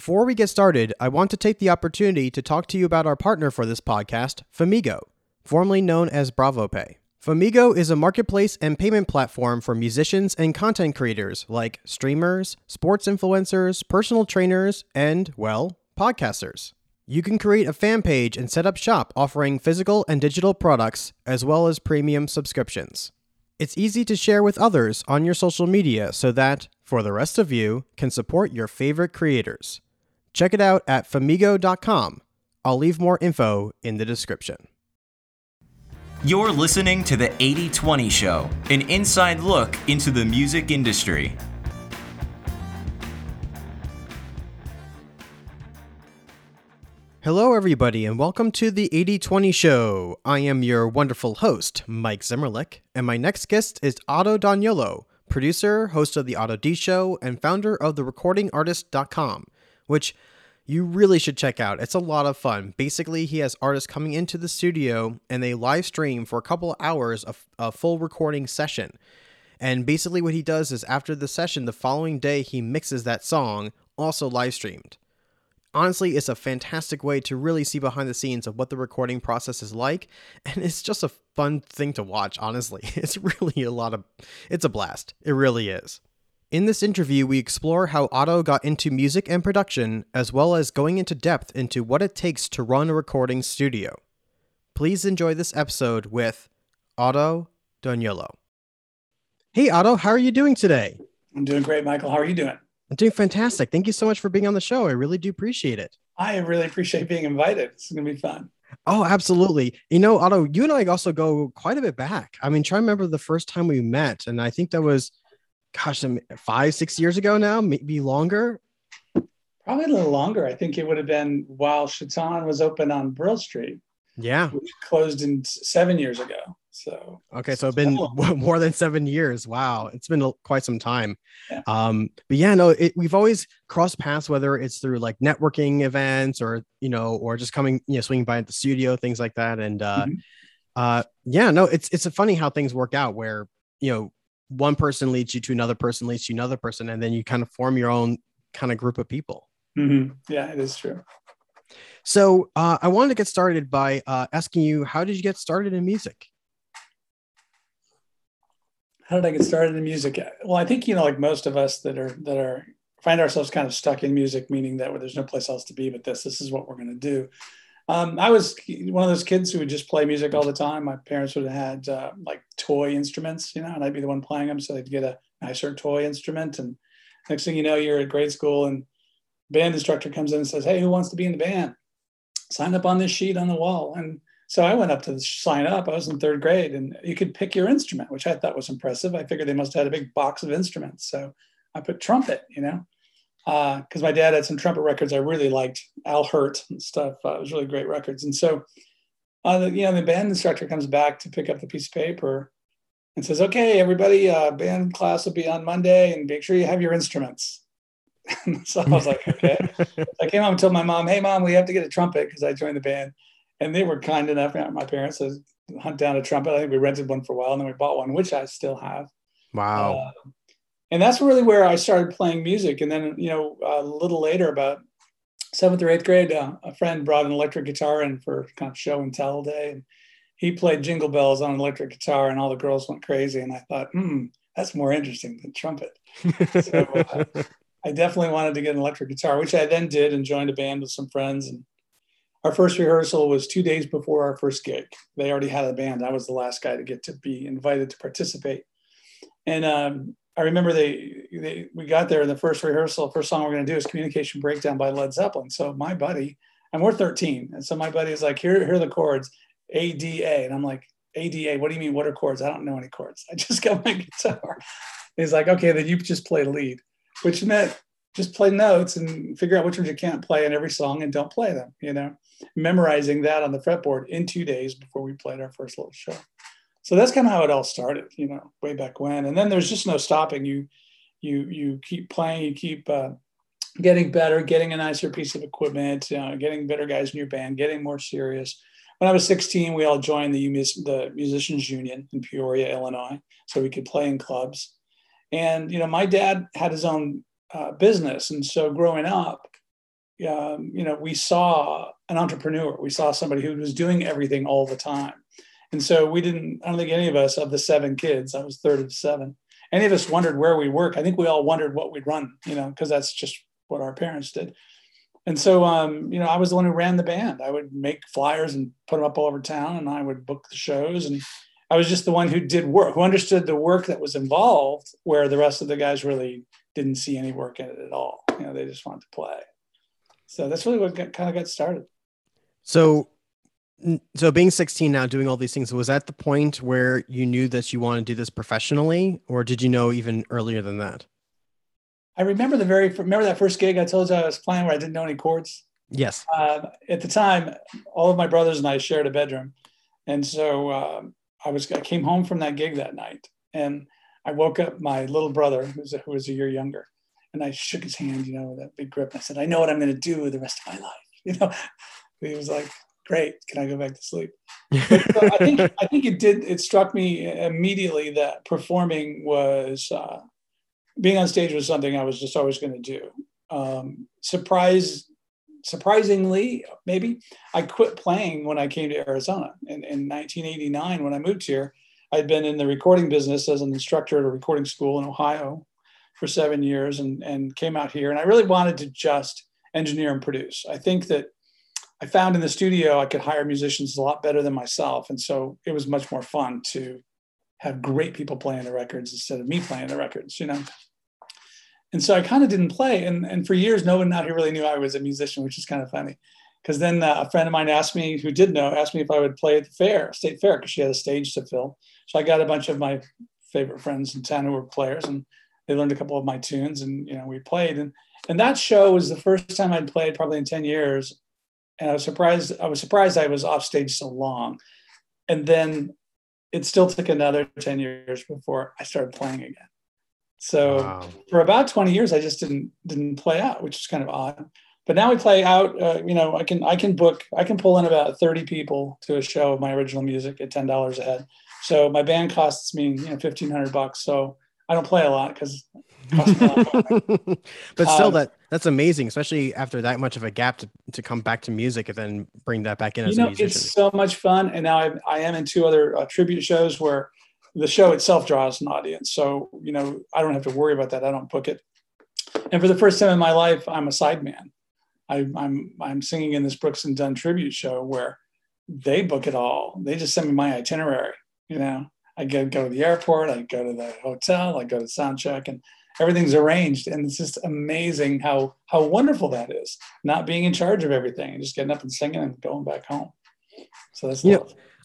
Before we get started, I want to take the opportunity to talk to you about our partner for this podcast, Famigo, formerly known as BravoPay. Famigo is a marketplace and payment platform for musicians and content creators like streamers, sports influencers, personal trainers, and, well, podcasters. You can create a fan page and set up shop offering physical and digital products as well as premium subscriptions. It's easy to share with others on your social media so that, for the rest of you, can support your favorite creators. Check it out at famigo.com. I'll leave more info in the description. You're listening to the 8020 Show, an inside look into the music industry. Hello, everybody, and welcome to the 8020 Show. I am your wonderful host, Mike Zimmerlich, and my next guest is Otto D'Agnolo, producer, host of The Otto D Show, and founder of TheRecordingArtist.com, which you really should check out. It's a lot of fun. Basically, he has artists coming into the studio and they live stream for a couple hours of a full recording session. And basically, what he does is after the session, the following day, he mixes that song, also live streamed. Honestly, it's a fantastic way to really see behind the scenes of what the recording process is like. And it's just a fun thing to watch, honestly. It's really a lot of, it's a blast. It really is. In this interview, we explore how Otto got into music and production, as well as going into depth into what it takes to run a recording studio. Please enjoy this episode with Otto D'Agnolo. Hey, Otto, how are you doing today? I'm doing great, Michael. How are you doing? I'm doing fantastic. Thank you so much for being on the show. I really do appreciate it. I really appreciate being invited. It's going to be fun. Oh, absolutely. You know, Otto, you and I also go quite a bit back. I mean, try to remember the first time we met, and I think that was gosh, five, six years ago now, maybe longer. Probably a little longer. I think it would have been while Chaton was open on Brill Street. Yeah. Closed in seven years ago. So okay, so it's been more than seven years. Wow, it's been quite some time. Yeah. Um, but yeah, no, it, we've always crossed paths, whether it's through like networking events or you know, or just coming, you know, swinging by at the studio, things like that. And uh, mm-hmm. uh, yeah, no, it's it's funny how things work out where you know one person leads you to another person leads you to another person and then you kind of form your own kind of group of people. Mm-hmm. yeah it is true. So uh, i wanted to get started by uh, asking you how did you get started in music? How did i get started in music? Well i think you know like most of us that are that are find ourselves kind of stuck in music meaning that there's no place else to be but this this is what we're going to do um, I was one of those kids who would just play music all the time. My parents would have had uh, like toy instruments, you know, and I'd be the one playing them. So they'd get a nicer toy instrument. And next thing you know, you're at grade school and band instructor comes in and says, Hey, who wants to be in the band? Sign up on this sheet on the wall. And so I went up to sign up. I was in third grade and you could pick your instrument, which I thought was impressive. I figured they must have had a big box of instruments. So I put trumpet, you know, because uh, my dad had some trumpet records I really liked, Al Hirt and stuff. Uh, it was really great records. And so, uh, the, you know, the band instructor comes back to pick up the piece of paper and says, "Okay, everybody, uh, band class will be on Monday, and make sure you have your instruments." so I was like, "Okay." I came home and told my mom, "Hey, mom, we have to get a trumpet because I joined the band." And they were kind enough, my parents, to hunt down a trumpet. I think we rented one for a while, and then we bought one, which I still have. Wow. And that's really where I started playing music. And then, you know, a little later, about seventh or eighth grade, uh, a friend brought an electric guitar in for kind of show and tell day, and he played Jingle Bells on electric guitar, and all the girls went crazy. And I thought, hmm, that's more interesting than trumpet. so uh, I definitely wanted to get an electric guitar, which I then did, and joined a band with some friends. And our first rehearsal was two days before our first gig. They already had a band. I was the last guy to get to be invited to participate. And um, I remember they, they we got there in the first rehearsal. First song we're going to do is "Communication Breakdown" by Led Zeppelin. So my buddy, and we're 13, and so my buddy is like, "Here, here are the chords, A D A," and I'm like, "A D A? What do you mean? What are chords? I don't know any chords. I just got my guitar." He's like, "Okay, then you just play lead," which meant just play notes and figure out which ones you can't play in every song and don't play them. You know, memorizing that on the fretboard in two days before we played our first little show so that's kind of how it all started you know way back when. And then there's just no stopping. You you you keep playing you keep uh, getting better getting a nicer piece of equipment you know, getting better guys in your band getting more serious. When i was 16 we all joined the, the musicians union in peoria illinois so we could play in clubs. And you know my dad had his own uh, business. And so growing up um, you know, we saw an entrepreneur. We saw somebody who was doing everything all the time. And so we didn't, I don't think any of us of the seven kids, I was third of seven, any of us wondered where we work. I think we all wondered what we'd run, you know, because that's just what our parents did. And so, um, you know, I was the one who ran the band. I would make flyers and put them up all over town, and I would book the shows. And I was just the one who did work, who understood the work that was involved, where the rest of the guys really didn't see any work in it at all. You know, they just wanted to play. So that's really what got, kind of got started. So, so being 16 now, doing all these things, was that the point where you knew that you wanted to do this professionally, or did you know even earlier than that? I remember the very remember that first gig I told you I was playing where I didn't know any chords. Yes. Uh, at the time, all of my brothers and I shared a bedroom, and so um, I was I came home from that gig that night, and I woke up my little brother, who's a, who was a year younger, and I shook his hand, you know, with that big grip. and I said, "I know what I'm going to do with the rest of my life." You know, he was like, "Great, can I go back to sleep?" so I think I think it did. It struck me immediately that performing was uh, being on stage was something I was just always going to do. Um, surprise, surprisingly, maybe I quit playing when I came to Arizona in, in 1989 when I moved here. I'd been in the recording business as an instructor at a recording school in Ohio for seven years and, and came out here. And I really wanted to just engineer and produce. I think that I found in the studio I could hire musicians a lot better than myself. And so it was much more fun to have great people playing the records instead of me playing the records, you know. And so I kind of didn't play. And, and for years, no one out here really knew I was a musician, which is kind of funny. Because then uh, a friend of mine asked me, who did know, asked me if I would play at the fair, state fair, because she had a stage to fill. So I got a bunch of my favorite friends in town who were players, and they learned a couple of my tunes and you know we played and and that show was the first time I'd played probably in 10 years and I was surprised I was surprised I was off stage so long. And then it still took another 10 years before I started playing again. So wow. for about 20 years I just didn't didn't play out which is kind of odd. But now we play out uh, you know I can I can book I can pull in about 30 people to a show of my original music at $10 a head. So my band costs me you know 1500 bucks. So I don't play a lot because. but still, um, that that's amazing, especially after that much of a gap to, to come back to music and then bring that back in as know, a musician. It's so much fun, and now I, I am in two other uh, tribute shows where the show itself draws an audience. So you know, I don't have to worry about that. I don't book it. And for the first time in my life, I'm a sideman. I, I'm I'm singing in this Brooks and Dunn tribute show where they book it all. They just send me my itinerary. You know, I go, go to the airport, I go to the hotel, I go to sound check, and everything's arranged. And it's just amazing how how wonderful that is. Not being in charge of everything and just getting up and singing and going back home. So that's yeah.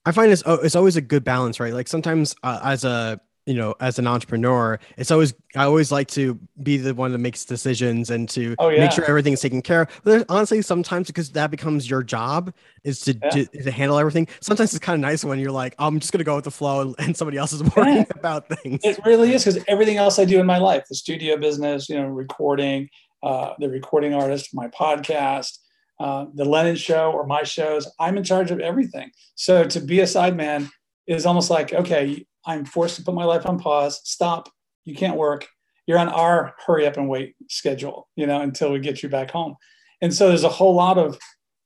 I find it's oh, it's always a good balance, right? Like sometimes uh, as a you know as an entrepreneur it's always i always like to be the one that makes decisions and to oh, yeah. make sure everything's taken care of but honestly sometimes because that becomes your job is to, yeah. to, to, handle everything sometimes it's kind of nice when you're like i'm just going to go with the flow and, and somebody else is worrying yeah. about things it really is because everything else i do in my life the studio business you know recording uh, the recording artist my podcast uh, the lennon show or my shows i'm in charge of everything so to be a sideman is almost like okay I'm forced to put my life on pause. Stop. You can't work. You're on our hurry up and wait schedule, you know, until we get you back home. And so there's a whole lot of,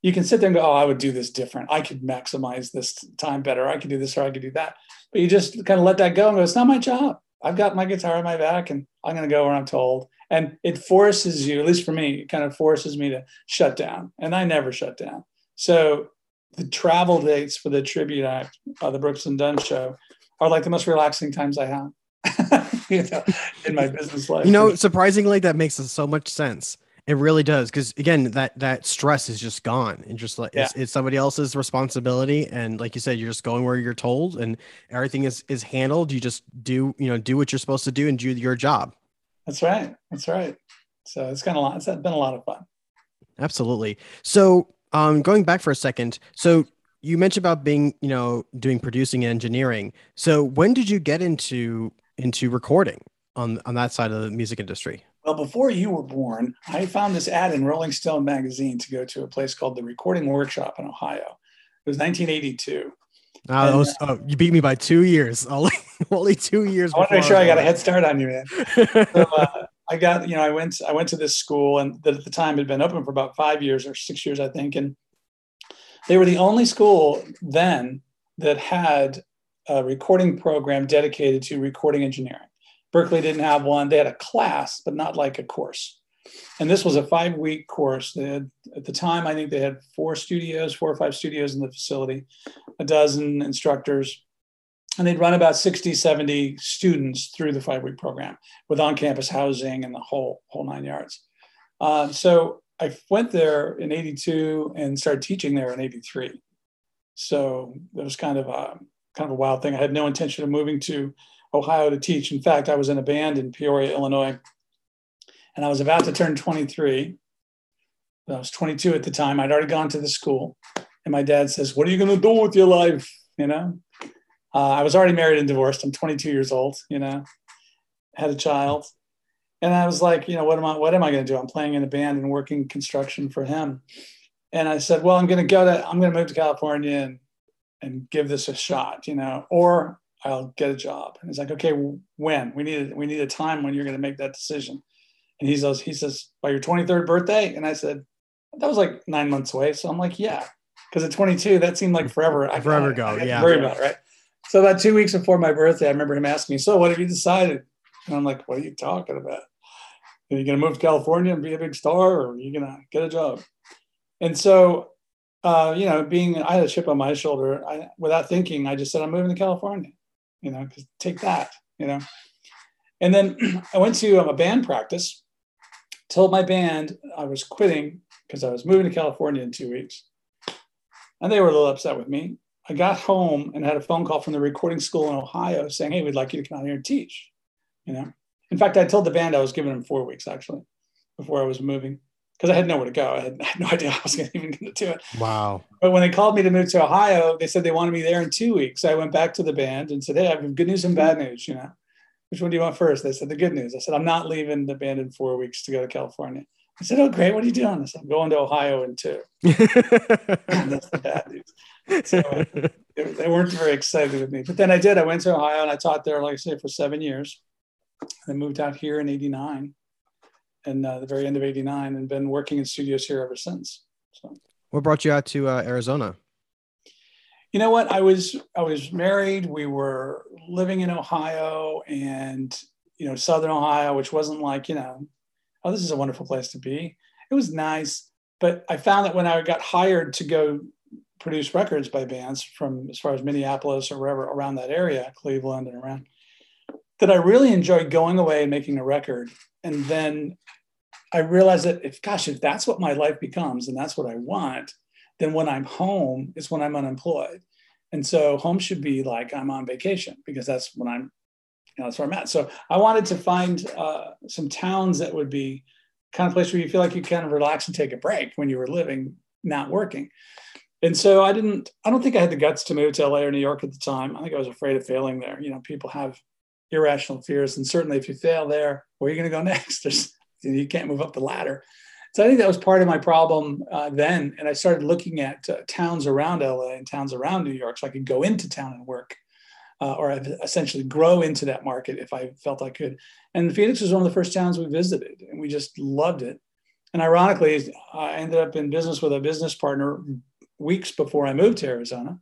you can sit there and go, oh, I would do this different. I could maximize this time better. I could do this or I could do that. But you just kind of let that go and go, it's not my job. I've got my guitar on my back and I'm going to go where I'm told. And it forces you, at least for me, it kind of forces me to shut down. And I never shut down. So the travel dates for the tribute act, uh, the Brooks and Dunn show, are like the most relaxing times I have, you know, in my business life. You know, surprisingly, that makes so much sense. It really does, because again, that that stress is just gone, and just like yeah. it's, it's, somebody else's responsibility, and like you said, you're just going where you're told, and everything is is handled. You just do, you know, do what you're supposed to do and do your job. That's right. That's right. So it's kind of it's been a lot of fun. Absolutely. So, um, going back for a second, so you mentioned about being, you know, doing producing and engineering. So when did you get into into recording on on that side of the music industry? Well, before you were born, I found this ad in Rolling Stone magazine to go to a place called the Recording Workshop in Ohio. It was 1982. Oh, was, uh, oh, you beat me by two years. Only, only two years. I want to make sure I got a head start on you, man. so, uh, I got, you know, I went, I went to this school and that at the time had been open for about five years or six years, I think. And they were the only school then that had a recording program dedicated to recording engineering. Berklee didn't have one. They had a class, but not like a course. And this was a five week course. They had, at the time, I think they had four studios, four or five studios in the facility, a dozen instructors. And they'd run about 60, 70 students through the five week program with on campus housing and the whole, whole nine yards. Uh, so I went there in 82 and started teaching there in 83. So it was kind of a kind of a wild thing. I had no intention of moving to Ohio to teach. In fact, I was in a band in Peoria, Illinois, and I was about to turn 23. I was 22 at the time. I'd already gone to the school, and my dad says, "What are you going to do with your life?" You know, uh, I was already married and divorced. I'm 22 years old. You know, had a child, and I was like, you know, what am I? What am I going to do? I'm playing in a band and working construction for him. And I said, well, I'm going to go to, I'm going to move to California and and give this a shot, you know, or I'll get a job. And he's like, okay, when? We need a, we need a time when you're going to make that decision. And he says, he says, by your 23rd birthday. And I said, that was like nine months away. So I'm like, yeah, because at 22, that seemed like forever. I forever ago, yeah. Worry about it, right? So about two weeks before my birthday, I remember him asking me, so what have you decided? And I'm like, what are you talking about? Are you going to move to California and be a big star or are you going to get a job? And so, uh, you know, being, I had a chip on my shoulder, I, without thinking, I just said, I'm moving to California, you know, because take that, you know. And then I went to um, a band practice, told my band I was quitting because I was moving to California in two weeks. And they were a little upset with me. I got home and had a phone call from the recording school in Ohio saying, Hey, we'd like you to come out here and teach. You know, in fact, I told the band I was giving them four weeks actually before I was moving because I had nowhere to go. I had, I had no idea I was gonna, even going to do it. Wow. But when they called me to move to Ohio, they said they wanted me there in two weeks. So I went back to the band and said, Hey, I have good news and bad news. You know, which one do you want first? They said, The good news. I said, I'm not leaving the band in four weeks to go to California. I said, Oh, great. What are you doing? I said, I'm going to Ohio in two. that's the bad news. So they weren't very excited with me. But then I did. I went to Ohio and I taught there, like I say, for seven years. I moved out here in 89 and uh, the very end of 89 and been working in studios here ever since. So what brought you out to uh, Arizona? You know what? I was I was married. We were living in Ohio and you know Southern Ohio, which wasn't like you know, oh this is a wonderful place to be. It was nice, but I found that when I got hired to go produce records by bands from as far as Minneapolis or wherever around that area, Cleveland and around, that I really enjoyed going away and making a record. And then I realized that if, gosh, if that's what my life becomes and that's what I want, then when I'm home is when I'm unemployed. And so home should be like I'm on vacation because that's when I'm, know, that's where I'm at. So I wanted to find uh, some towns that would be kind of place where you feel like you kind of relax and take a break when you were living, not working. And so I didn't, I don't think I had the guts to move to LA or New York at the time. I think I was afraid of failing there. You know, people have irrational fears. And certainly if you fail there, where are you going to go next? There's, you can't move up the ladder. So I think that was part of my problem uh, then. And I started looking at uh, towns around LA and towns around New York so I could go into town and work. Uh, or essentially grow into that market if I felt I could. And Phoenix was one of the first towns we visited, and we just loved it. And ironically, I ended up in business with a business partner weeks before I moved to Arizona.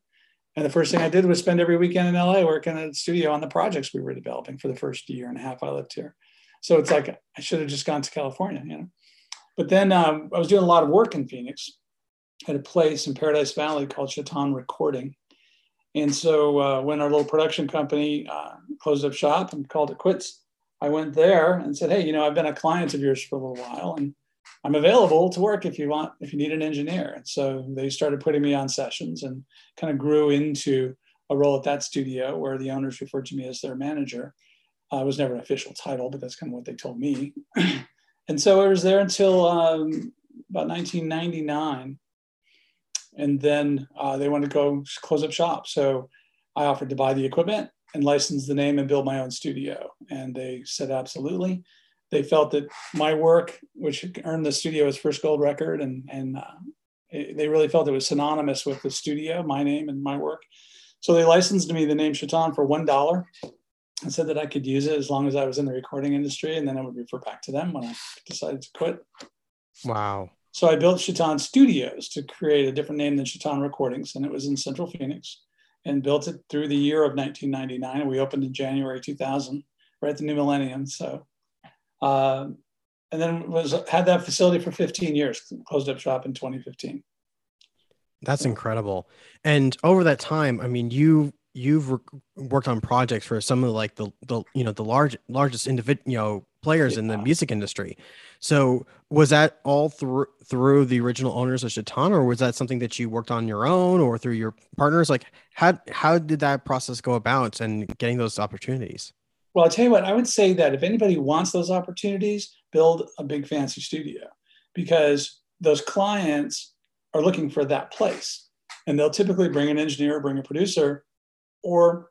And the first thing I did was spend every weekend in LA working at the studio on the projects we were developing for the first year and a half I lived here. So it's like I should have just gone to California, you know. But then um, I was doing a lot of work in Phoenix at a place in Paradise Valley called Chaton Recording. And so uh, when our little production company uh, closed up shop and called it quits, I went there and said, "Hey, you know, I've been a client of yours for a little while, and I'm available to work if you want, if you need an engineer. And so they started putting me on sessions and kind of grew into a role at that studio where the owners referred to me as their manager. Uh, it was never an official title, but that's kind of what they told me. and so I was there until um, about 1999. And then uh, they wanted to go close up shop. So I offered to buy the equipment and license the name and build my own studio. And they said, absolutely they felt that my work, which earned the studio its first gold record, and and uh, it, they really felt it was synonymous with the studio, my name and my work. So they licensed me the name Chaton for one dollar, and said that I could use it as long as I was in the recording industry, and then I would refer back to them when I decided to quit. Wow. So I built Chaton Studios to create a different name than Chaton Recordings, and it was in Central Phoenix, and built it through the year of 1999. And we opened in January 2000, right at the new millennium. So, uh, and then was had that facility for 15 years. Closed up shop in 2015. That's incredible. And over that time, I mean, you you've worked on projects for some of the, like the the you know the large largest individual you know players yeah. in the music industry. So was that all through through the original owners of Chaton, or was that something that you worked on your own or through your partners? Like how how did that process go about and getting those opportunities? Well, I'll tell you what, I would say that if anybody wants those opportunities, build a big fancy studio because those clients are looking for that place. And they'll typically bring an engineer, bring a producer, or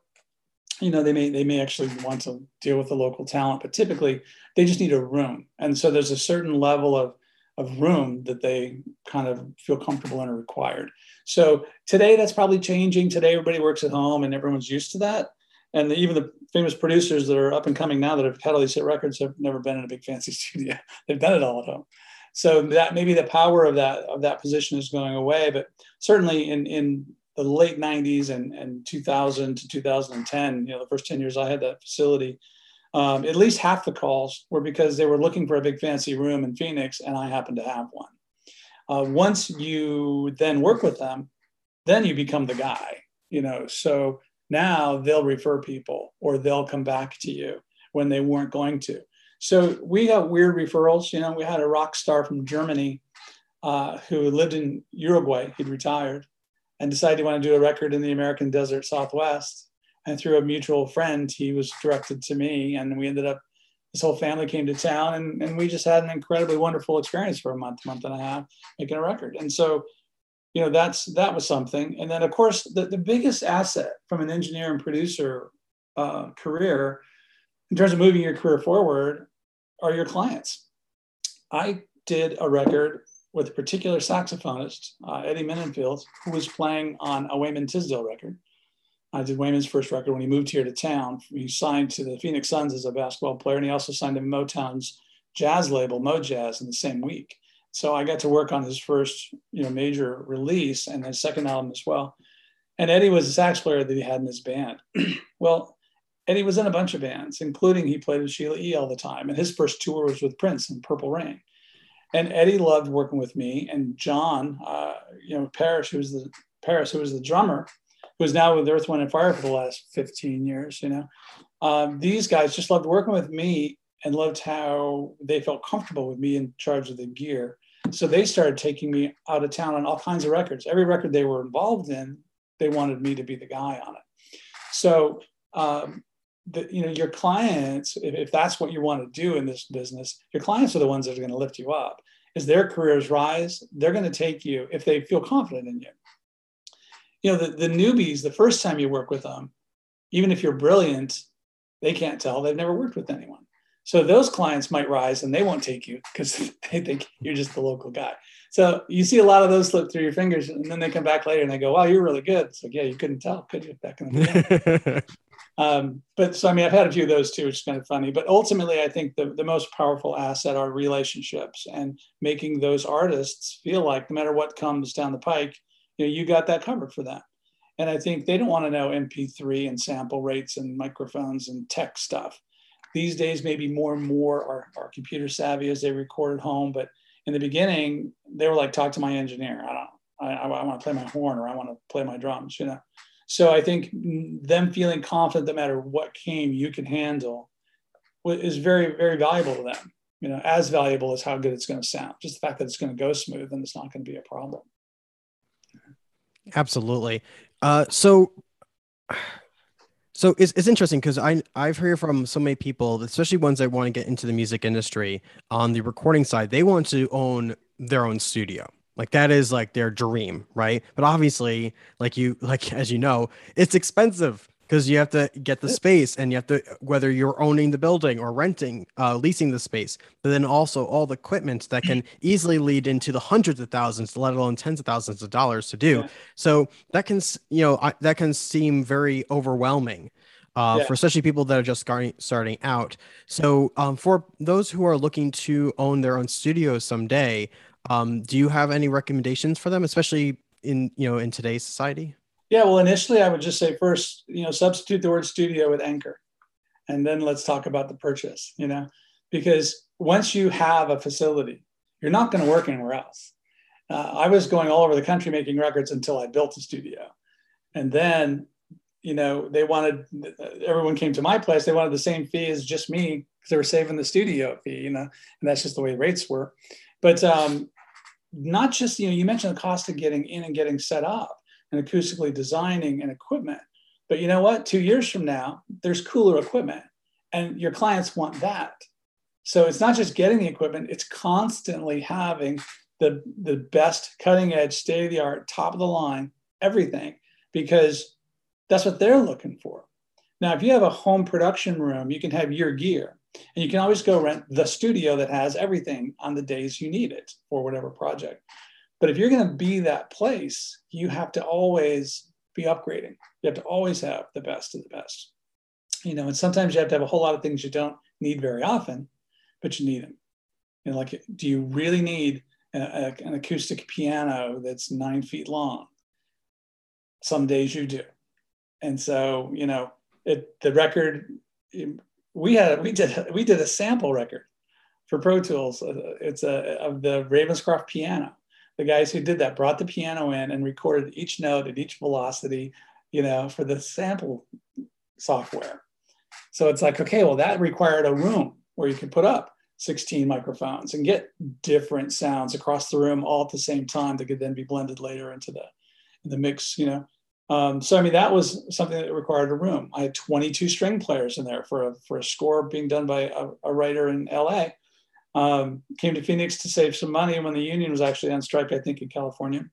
you know they may they may actually want to deal with the local talent but typically they just need a room. And so there's a certain level of of room that they kind of feel comfortable and or required. So today that's probably changing. Today everybody works at home and everyone's used to that. And the, even the famous producers that are up and coming now that have had all these hit records have never been in a big fancy studio. They've done it all at home. So that maybe the power of that of that position is going away but certainly in in the late 90s and, and 2000 to 2010, you know, the first 10 years I had that facility, um, at least half the calls were because they were looking for a big fancy room in Phoenix, and I happened to have one. Uh, once you then work with them, then you become the guy, you know. So now they'll refer people or they'll come back to you when they weren't going to. So we got weird referrals. You know, we had a rock star from Germany uh, who lived in Uruguay. He'd retired and decided he wanted to do a record in the American desert Southwest. And through a mutual friend, he was directed to me, and we ended up. His whole family came to town, and, and we just had an incredibly wonderful experience for a month, month and a half, making a record. And so, you know, that's that was something. And then, of course, the, the biggest asset from an engineer and producer uh, career, in terms of moving your career forward, are your clients. I did a record with a particular saxophonist, uh, Eddie Mininfield, who was playing on a Wayman Tisdale record. I did Wayman's first record when he moved here to town. He signed to the Phoenix Suns as a basketball player, and he also signed to Motown's jazz label, Mo Jazz, in the same week. So I got to work on his first, you know, major release and his second album as well. And Eddie was a sax player that he had in his band. well, Eddie was in a bunch of bands, including he played with Sheila E. all the time. And his first tour was with Prince and Purple Rain and Eddie loved working with me. And John, uh, you know, Parrish, who was the Paris, who was the drummer, who is now with Earth, Wind, and Fire for the last 15 years. You know, um, these guys just loved working with me and loved how they felt comfortable with me in charge of the gear. So they started taking me out of town on all kinds of records. Every record they were involved in, they wanted me to be the guy on it. So um, the, you know your clients if, if that's what you want to do in this business your clients are the ones that are going to lift you up. As their careers rise they're going to take you if they feel confident in you. You know the, the newbies the first time you work with them even if you're brilliant they can't tell. They've never worked with anyone. So those clients might rise and they won't take you because they think you're just the local guy. So you see a lot of those slip through your fingers and then they come back later and they go wow you're really good. It's like yeah you couldn't tell could you back in the day Um, but so, I mean, I've had a few of those too, which is kind of funny. But ultimately, I think the, the most powerful asset are relationships and making those artists feel like no matter what comes down the pike, you know, you got that covered for them. And I think they don't want to know MP3 and sample rates and microphones and tech stuff. These days, maybe more and more are, are computer savvy as they record at home. But in the beginning, they were like, talk to my engineer. I don't I, I, I want to play my horn or I want to play my drums, you know. So I think them feeling confident, no matter what came, you can handle, is very very valuable to them. You know, as valuable as how good it's going to sound. Just the fact that it's going to go smooth and it's not going to be a problem. Absolutely. Uh, so. So it's, it's interesting because I I've heard from so many people, especially ones that want to get into the music industry on the recording side, they want to own their own studio. Like that is like their dream, right? But obviously, like you like as you know, it's expensive because you have to get the space and you have to whether you're owning the building or renting uh, leasing the space but then also all the equipment that can easily lead into the hundreds of thousands let alone tens of thousands of dollars to do yeah. so that can you know I, that can seem very overwhelming uh, yeah. for especially people that are just starting starting out. So, um, for those who are looking to own their own studios someday, um, do you have any recommendations for them, especially in you know in today's society? Yeah, well, initially I would just say first, you know, substitute the word studio with anchor, and then let's talk about the purchase. You know, because once you have a facility, you're not going to work anywhere else. Uh, I was going all over the country making records until I built a studio, and then you know they wanted everyone came to my place they wanted the same fee as just me because they were saving the studio fee you know and that's just the way rates were but um, not just you know you mentioned the cost of getting in and getting set up and acoustically designing and equipment but you know what? Two years from now there's cooler equipment and your clients want that. So it's not just getting the equipment it's constantly having the the best cutting edge state of the art top of the line everything because that's what they're looking for. Now if you have a home production room you can have your gear and you can always go rent the studio that has everything on the days you need it for whatever project. But if you're going to be that place, you have to always be upgrading. You have to always have the best of the best. You know, and sometimes you have to have a whole lot of things you don't need very often, but you need them. You know, like, do you really need a, a, an acoustic piano that's nine feet long? Some days you do. And so, you know, it, the record we had we did we did a sample record for Pro Tools. Uh, it's a of the Ravenscroft piano. The guys who did that brought the piano in and recorded each note at each velocity, you know, for the sample software. So it's like, okay, well, that required a room where you could put up 16 microphones and get different sounds across the room all at the same time that could then be blended later into the the mix, you know. Um, so I mean that was something that required a room. I had 22 string players in there for a for a score being done by a, a writer in LA. Um, came to Phoenix to save some money when the union was actually on strike, I think in California,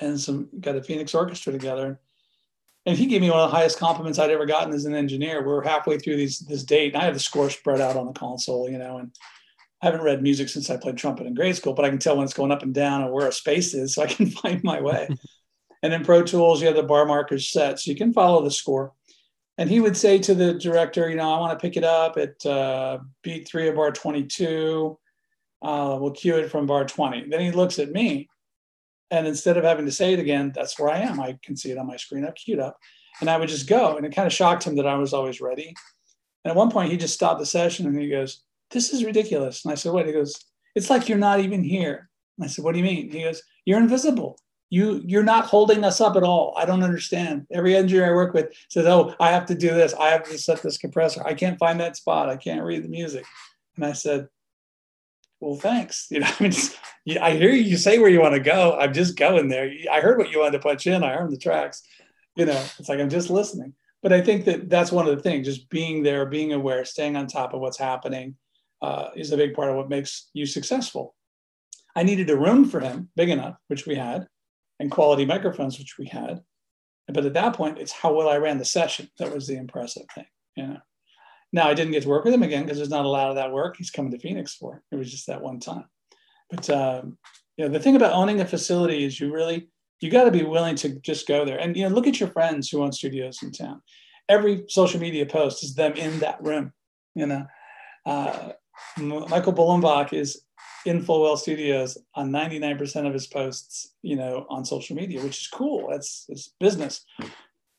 and some got a Phoenix orchestra together. And he gave me one of the highest compliments I'd ever gotten as an engineer. We are halfway through these this date, and I have the score spread out on the console, you know, and I haven't read music since I played trumpet in grade school, but I can tell when it's going up and down and where a space is, so I can find my way. And in Pro Tools, you have the bar markers set, so you can follow the score. And he would say to the director, you know, I want to pick it up at uh, beat three of bar 22. Uh, we'll cue it from bar 20. Then he looks at me, and instead of having to say it again, that's where I am. I can see it on my screen. I've queued up, and I would just go. And it kind of shocked him that I was always ready. And at one point, he just stopped the session and he goes, "This is ridiculous." And I said, "What?" He goes, "It's like you're not even here." And I said, "What do you mean?" He goes, "You're invisible." You you're not holding us up at all. I don't understand. Every engineer i work with says oh i have to do this. I have to set this compressor. I can't find that spot. I can't read the music. And i said well thanks. You know i mean i hear you say where you want to go. I'm just going there. I heard what you wanted to punch in. I heard the tracks. You know it's like i'm just listening. But i think that that's one of the things just being there being aware staying on top of what's happening uh, is a big part of what makes you successful. I needed a room for him big enough which we had and quality microphones, which we had. But at that point, it's how well I ran the session that was the impressive thing. You know. Now I didn't get to work with him again because there's not a lot of that work he's coming to Phoenix for. It was just that one time. But um, you know, the thing about owning a facility is you really you got to be willing to just go there and you know look at your friends who own studios in town. Every social media post is them in that room. You know, uh, Michael Bullenbach is in Fullwell Studios on 99% of his posts, you know, on social media, which is cool. That's it's business.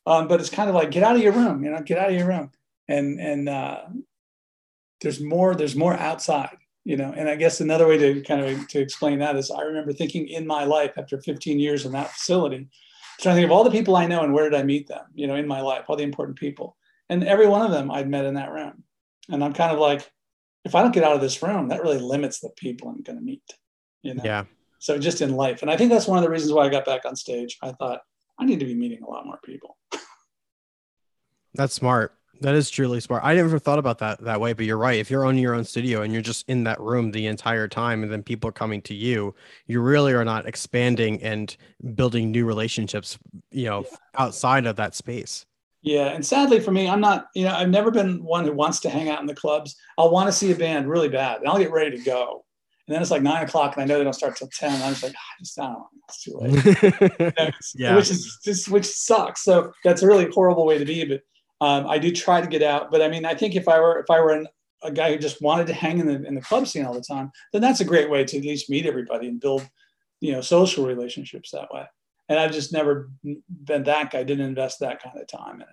Um, but it's kind of like get out of your room, you know, get out of your room. And and uh, there's more, there's more outside, you know. And I guess another way to kind of to explain that is I remember thinking in my life after 15 years in that facility, trying to think of all the people I know and where did I meet them, you know, in my life, all the important people. And every one of them I'd met in that room. And I'm kind of like, if I don't get out of this room, that really limits the people I'm going to meet. You know? Yeah. So just in life, and I think that's one of the reasons why I got back on stage. I thought I need to be meeting a lot more people. That's smart. That is truly smart. I never thought about that that way, but you're right. If you're owning your own studio and you're just in that room the entire time, and then people are coming to you, you really are not expanding and building new relationships, you know, yeah. outside of that space. Yeah, and sadly for me, I'm not. You know, I've never been one who wants to hang out in the clubs. I'll want to see a band really bad, and I'll get ready to go. And then it's like nine o'clock, and I know they don't start till ten. I'm just like, ah, I just don't. Know, it's too late. you know, yeah, which is just which sucks. So that's a really horrible way to be. But Um, I do try to get out, but I mean, I think if I were if I were an, a guy who just wanted to hang in the in the club scene all the time, then that's a great way to at least meet everybody and build, you know, social relationships that way. And I've just never been that guy. Didn't invest that kind of time in it.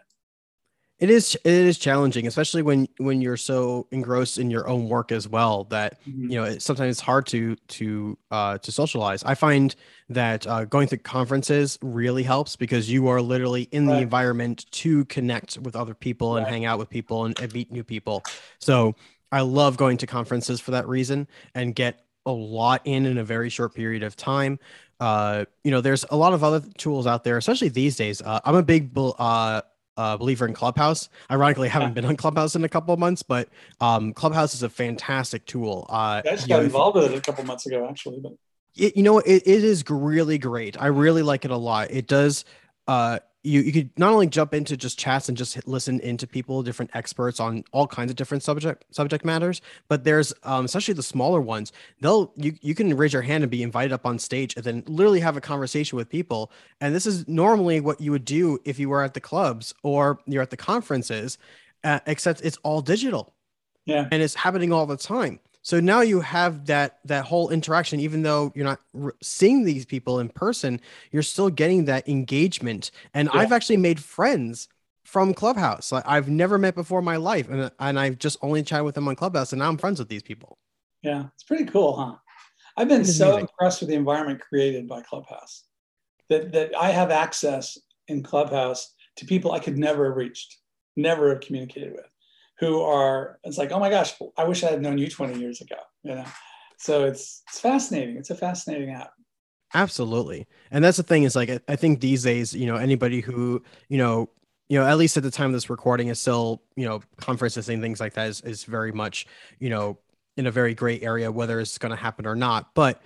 It is it is challenging, especially when when you're so engrossed in your own work as well that mm-hmm. you know it, sometimes it's hard to to uh, to socialize. I find that uh, going to conferences really helps because you are literally in right. the environment to connect with other people and right. hang out with people and, and meet new people. So I love going to conferences for that reason and get a lot in in a very short period of time. Uh, you know, there's a lot of other tools out there, especially these days. Uh, I'm a big uh, uh, believer in Clubhouse. Ironically, I haven't been on Clubhouse in a couple of months, but um, Clubhouse is a fantastic tool. Uh, I just got know, involved with it a couple months ago, actually. But it, you know, it, it is really great. I really like it a lot. It does uh, you you could not only jump into just chats and just listen into people, different experts on all kinds of different subject subject matters, but there's um, especially the smaller ones. They'll you you can raise your hand and be invited up on stage, and then literally have a conversation with people. And this is normally what you would do if you were at the clubs or you're at the conferences, uh, except it's all digital. Yeah, and it's happening all the time. So now you have that that whole interaction, even though you're not re- seeing these people in person, you're still getting that engagement. And yeah. I've actually made friends from Clubhouse. Like I've never met before in my life, and and I've just only chatted with them on Clubhouse, and now I'm friends with these people. Yeah, it's pretty cool, huh? I've been so amazing. impressed with the environment created by Clubhouse that that I have access in Clubhouse to people I could never have reached, never have communicated with who are it's like oh my gosh i wish i had known you 20 years ago you know? So it's it's fascinating. It's a fascinating app. Absolutely. And that's the thing is like I, think these days you know anybody who you know you know at least at the time of this recording is still you know conferences and things like that is, is very much you know in a very gray area whether it's going to happen or not. But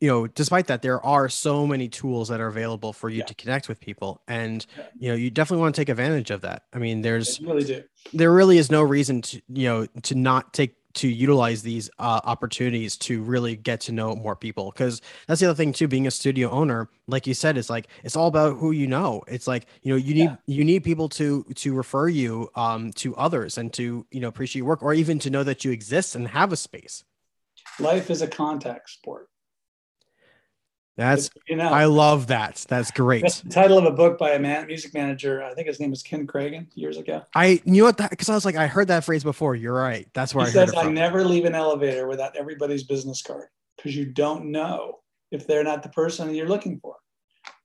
you know despite that there are so many tools that are available for you yeah. to connect with people and yeah. you know you definitely want to take advantage of that i mean there's really there really is no reason to you know to not take to utilize these uh, opportunities to really get to know more people because that's the other thing too being a studio owner like you said it's like it's all about who you know it's like you know you need yeah. you need people to to refer you um to others and to you know appreciate your work or even to know that you exist and have a space life is a contact sport that's you know I love that. That's great. That's the title of a book by a man, music manager. I think his name was Ken Kragen years ago. I knew what that because I was like I heard that phrase before. You're right. That's where he I says I never leave an elevator without everybody's business card because you don't know if they're not the person you're looking for.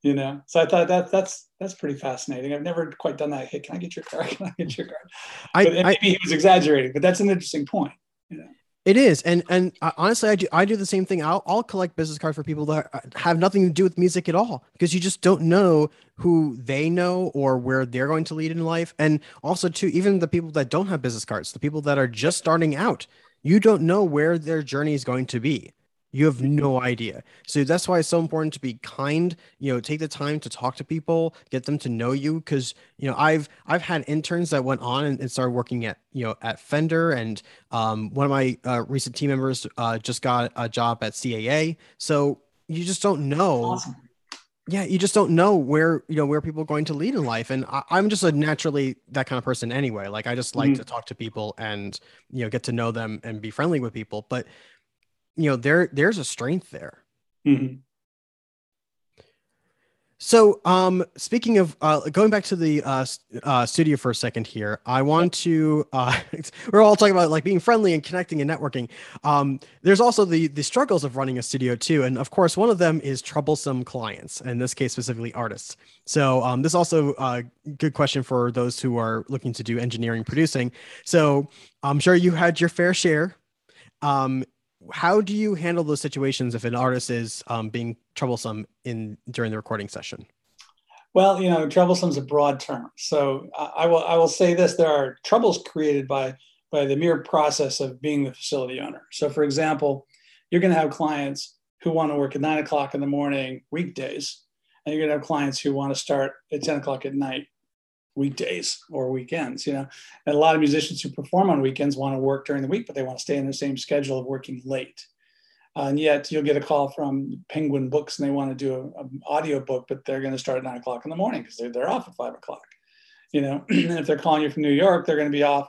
You know, so I thought that that's that's pretty fascinating. I've never quite done that. Hey, can I get your card? Can I get your card? I, but maybe I, he was exaggerating, but that's an interesting point. You know? It is, and and uh, honestly, I do I do the same thing. I'll I'll collect business cards for people that uh, have nothing to do with music at all because you just don't know who they know or where they're going to lead in life, and also too even the people that don't have business cards, the people that are just starting out, you don't know where their journey is going to be. You have no idea. So that's why it's so important to be kind, you know, take the time to talk to people, get them to know you. Cause, you know, I've, I've had interns that went on and, and started working at, you know, at Fender. And um, one of my uh, recent team members uh, just got a job at CAA. So you just don't know. Awesome. Yeah, you just don't know where you know where people are going to lead in life, and I, am just a naturally that kind of person anyway. Like I just like mm-hmm. to talk to people and you know get to know them and be friendly with people. But you know there there's a strength there. Mm-hmm. so um speaking of uh going back to the uh, uh studio for a second here i want to uh we're all talking about like being friendly and connecting and networking. Um there's also the the struggles of running a studio too and of course one of them is troublesome clients in this case specifically artists. So um this is also a good question for those who are looking to do engineering producing. So i'm sure you had your fair share. Um, how do you handle those situations if an artist is um, being troublesome in during the recording session? Well, you know, troublesome is a broad term. So I will I will say this: there are troubles created by by the mere process of being the facility owner. So, for example, you're going to have clients who want to work at nine o'clock in the morning weekdays, and you're going to have clients who want to start at ten o'clock at night weekdays or weekends you know and a lot of musicians who perform on weekends want to work during the week but they want to stay in the same schedule of working late uh, and yet you'll get a call from penguin books and they want to do an audio book but they're going to start at nine o'clock in the morning because they're, they're off at five o'clock you know, and if they're calling you from New York, they're going to be off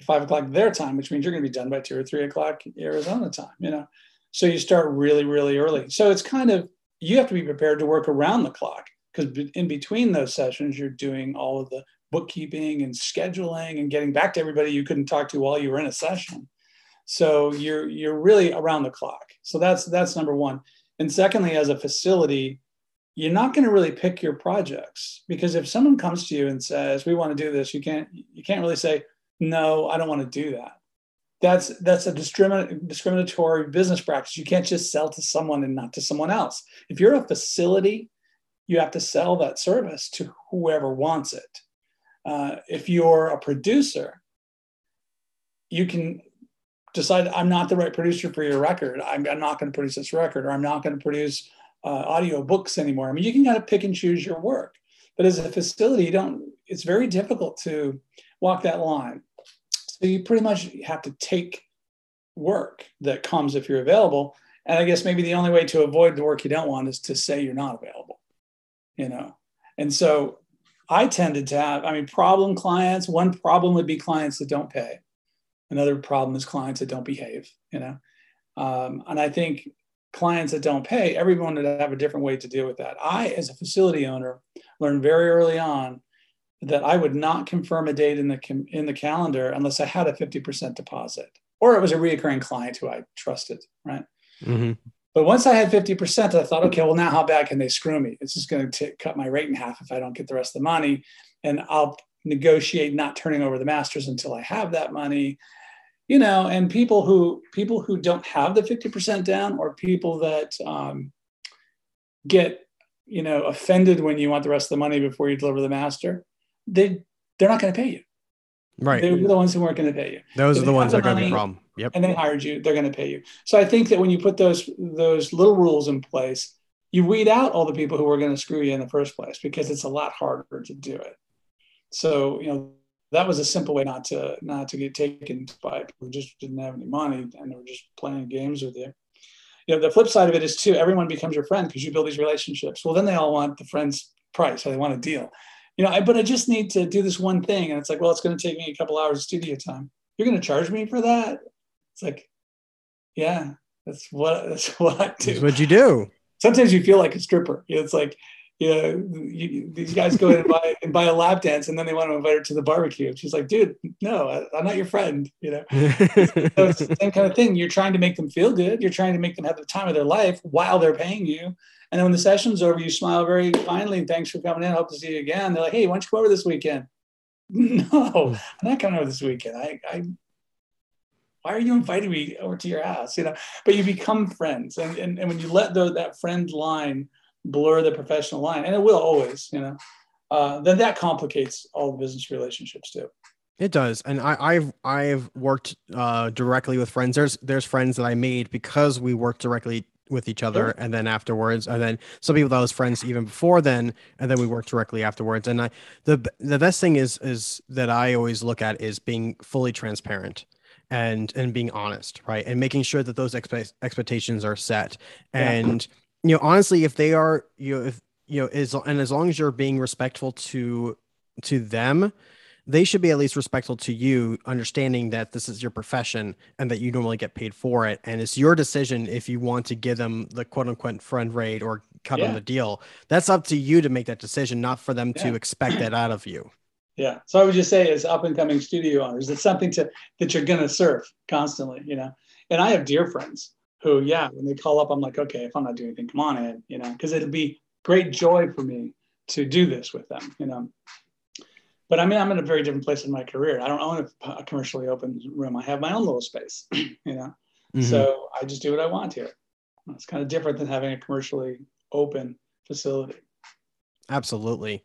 at five o'clock their time, which means you're going to be done by two or three o'clock Arizona time, you know. So you start really, really early. So it's kind of you have to be prepared to work around the clock because in between those sessions, you're doing all of the bookkeeping and scheduling and getting back to everybody you couldn't talk to while you were in a session. So you're you're really around the clock. So that's that's number one. And secondly, as a facility, you're not going to really pick your projects because if someone comes to you and says, "We want to do this," you can't you can't really say, "No, I don't want to do that." That's that's a discrimin- discriminatory business practice. You can't just sell to someone and not to someone else. If you're a facility, you have to sell that service to whoever wants it. Uh, if you're a producer, you can decide I'm not the right producer for your record. I'm, I'm not going to produce this record, or I'm not going to produce uh, audio books anymore. I mean, you can kind of pick and choose your work, but as a facility, you don't. It's very difficult to walk that line. So you pretty much have to take work that comes if you're available. And I guess maybe the only way to avoid the work you don't want is to say you're not available. You know, and so I tended to have. I mean, problem clients. One problem would be clients that don't pay Another problem is clients that don't behave, you know. Um, and I think clients that don't pay, everyone would have a different way to deal with that. I, as a facility owner, learned very early on that I would not confirm a date in the in the calendar unless I had a 50% deposit or it was a reoccurring client who I trusted, right? Mm-hmm. But once I had 50%, I thought, okay, well, now how bad can they screw me? It's just going to cut my rate in half if I don't get the rest of the money. And I'll negotiate not turning over the masters until I have that money. You know and people who people who don't have the 50% down or people that um, get you know offended when you want the rest of the money before you deliver the master they they're not going to pay you. Right. They're the ones who weren't going to pay you. Those are the ones that are going to be a problem yep and they hired you they're going to pay you so i think that when you put those those little rules in place you weed out all the people who are going to screw you in the first place because it's a lot harder to do it so you know that was a simple way not to not to get taken by people who just didn't have any money and they were just playing games with you. You know, the flip side of it is too, everyone becomes your friend because you build these relationships. Well, then they all want the friend's price or they want a deal. You know, I, but I just need to do this one thing. And it's like, well, it's going to take me a couple hours of studio time. You're going to charge me for that? It's like, yeah, that's what that's what I do. That's what you do. Sometimes you feel like a stripper. You know, it's like you know, you, these guys go in and buy, and buy a lap dance and then they want to invite her to the barbecue. She's like, dude, no, I, am not your friend. You know, so it's the same kind of thing. You're trying to make them feel good. You're trying to make them have the time of their life while they're paying you. And then when the session's over, you smile very kindly. And thanks for coming in. Hope to see you again. They're like, hey, why don't you come over this weekend? No, I'm not coming over this weekend. I, I why are you inviting me over to your house? You know, but you become friends. And, and, and when you let the, that friend line blur the professional line, and it will always, you know, uh, then that complicates all the business relationships too. It does, and I, have I've worked uh, directly with friends. There's there's friends that I made because we worked directly with each other, sure. and then afterwards, and then some people that was friends even before then, and then we worked directly afterwards. And I the the best thing is is that I always look at is being fully transparent and and being honest, right, and making sure that those expe- expectations are set and. Yeah you know honestly if they are you know if you know is and as long as you're being respectful to to them they should be at least respectful to you understanding that this is your profession and that you normally get paid for it and it's your decision if you want to give them the quote unquote friend rate or cut yeah. on the deal that's up to you to make that decision not for them yeah. to expect that out of you yeah so i would just say as up and coming studio owners it's something to that you're going to serve constantly you know and i have dear friends who, yeah, when they call up, I'm like, okay, if I'm not doing anything, come on in, you know, because it'll be great joy for me to do this with them, you know. But I mean, I'm in a very different place in my career. I don't own a, a commercially open room. I have my own little space, you know. Mm-hmm. So I just do what I want here. It's kind of different than having a commercially open facility. Absolutely.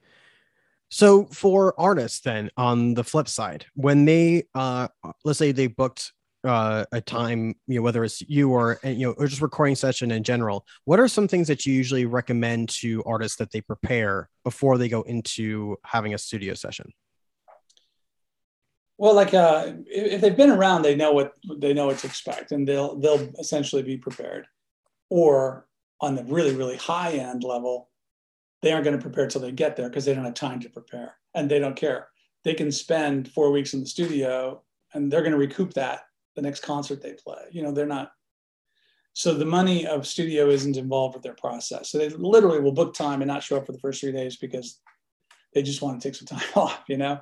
So for artists then on the flip side, when they uh let's say they booked uh, a time, you know, whether it's you or you know, or just recording session in general, what are some things that you usually recommend to artists that they prepare before they go into having a studio session? Well, like uh, if they've been around, they know what they know what to expect, and they'll they'll essentially be prepared. Or on the really really high end level, they aren't going to prepare till they get there because they don't have time to prepare and they don't care. They can spend four weeks in the studio and they're going to recoup that the next concert they play. You know, they're not. So the money of studio isn't involved with their process. So they literally will book time and not show up for the first three days because they just want to take some time off, you know?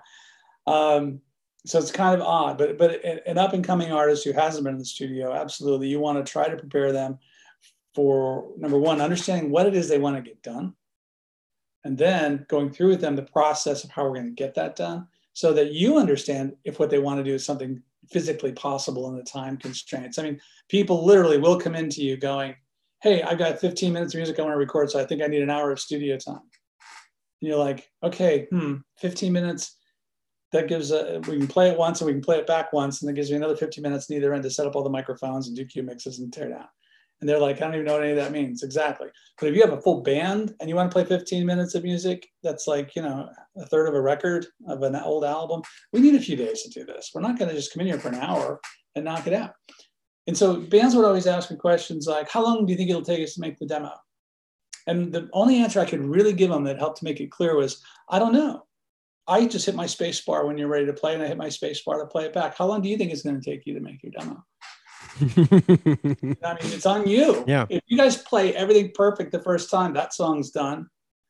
Um, so it's kind of odd, but but an up and coming artist who hasn't been in the studio, absolutely, you want to try to prepare them for number one, understanding what it is they want to get done, and then going through with them the process of how we're going to get that done, so that you understand if what they want to do is something physically possible in the time constraints. I mean, people literally will come into you going, "Hey, I've got 15 minutes of music I want to record, so I think I need an hour of studio time." And you're like, "Okay, hmm, 15 minutes." that gives a, we can play it once and we can play it back once and that gives me another 15 minutes in either end to set up all the microphones and do cue mixes and tear down and they're like i don't even know what any of that means. Exactly. But if you have a full band and you want to play 15 minutes of music that's like you know a third of a record of an old album we need a few days to do this. We're not going to just come in here for an hour and knock it out. And so bands would always ask me questions like how long do you think it'll take us to make the demo? And the only answer i could really give them that helped to make it clear was i don't know. I just hit my space bar when you're ready to play, and I hit my space bar to play it back. How long do you think it's going to take you to make your demo? I mean, it's on you. Yeah. If you guys play everything perfect the first time, that song's done.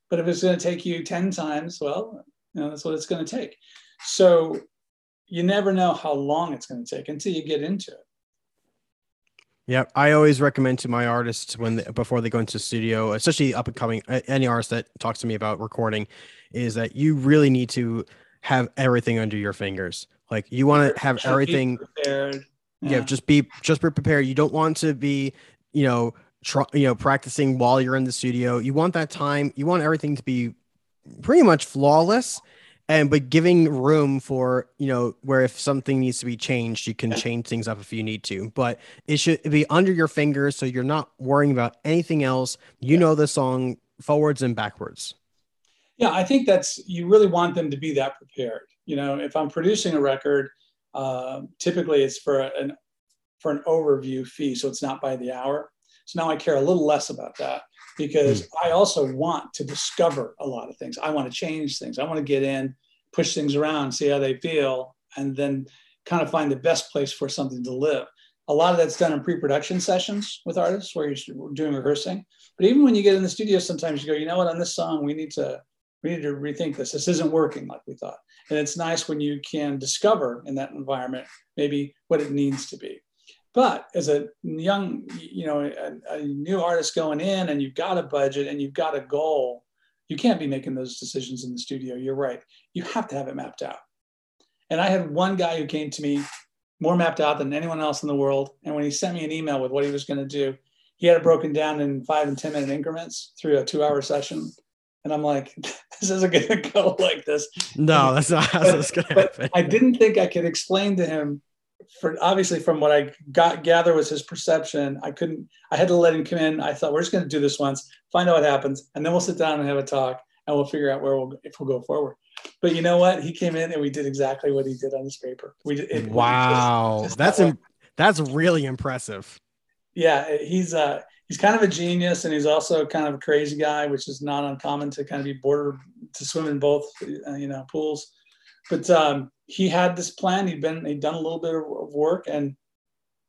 But if it's going to take you 10 times, well, you know, that's what it's going to take. So you never know how long it's going to take until you get into it. Yeah, I always recommend to my artists when they, before they go into the studio, especially up and coming any artist that talks to me about recording, is that you really need to have everything under your fingers. Like you want to have everything prepared. Yeah. yeah. just be just be prepared. You don't want to be, you know, try, you know, practicing while you're in the studio. You want that time. You want everything to be pretty much flawless and but giving room for you know where if something needs to be changed you can change things up if you need to but it should be under your fingers so you're not worrying about anything else you know the song forwards and backwards yeah, I think that's you really want them to be that prepared. You know, if I'm producing a record, uh, typically it's for an for an overview fee, so it's not by the hour. So now I care a little less about that because mm. I also want to discover a lot of things. I want to change things. I want to get in, push things around, see how they feel, and then kind of find the best place for something to live. A lot of that's done in pre-production sessions with artists where you're doing rehearsing. But even when you get in the studio, sometimes you go, you know what, on this song we need to we need to rethink this. This isn't working like we thought. And it's nice when you can discover in that environment maybe what it needs to be. But as a young, you know, a, a new artist going in and you've got a budget and you've got a goal, you can't be making those decisions in the studio. You're right. You have to have it mapped out. And I had one guy who came to me more mapped out than anyone else in the world. And when he sent me an email with what he was going to do, he had it broken down in five and 10 minute increments through a two hour session and I'm like, this isn't going to go like this. No, that's not how this going to happen. I didn't think I could explain to him. For obviously, from what I got gather was his perception. I couldn't. I had to let him come in. I thought we're just going to do this once, find out what happens, and then we'll sit down and have a talk, and we'll figure out where we'll if we'll go forward. But you know what? He came in and we did exactly what he did on his paper. We did. It, wow, just, just that's Im- that's really impressive. Yeah, he's uh he's kind of a genius and he's also kind of a crazy guy, which is not uncommon to kind of be border to swim in both, uh, you know, pools. But um, he had this plan. He'd been he'd done a little bit of work and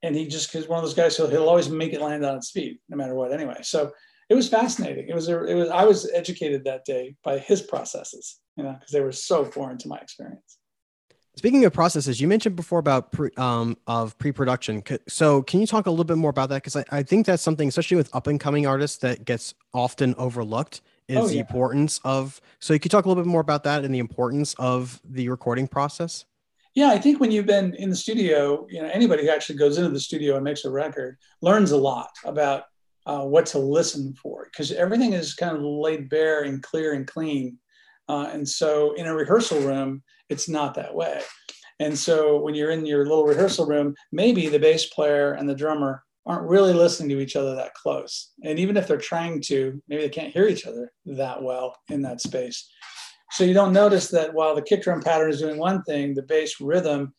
and he just is one of those guys who he'll always make it land on its feet no matter what. Anyway, so it was fascinating. It was a, it was I was educated that day by his processes, you know, because they were so foreign to my experience. Speaking of processes, you mentioned before about pre, um, of pre-production. So, can you talk a little bit more about that? Because I, I think that's something, especially with up and coming artists, that gets often overlooked is oh, yeah. the importance of. So, you could talk a little bit more about that and the importance of the recording process. Yeah, I think when you've been in the studio, you know, anybody who actually goes into the studio and makes a record learns a lot about uh, what to listen for because everything is kind of laid bare and clear and clean. Uh, and so, in a rehearsal room, it's not that way. And so when you're in your little rehearsal room, maybe the bass player and the drummer aren't really listening to each other that close. And even if they're trying to, maybe they can't hear each other that well in that space. So you don't notice that while the kick drum pattern is doing one thing, the bass rhythm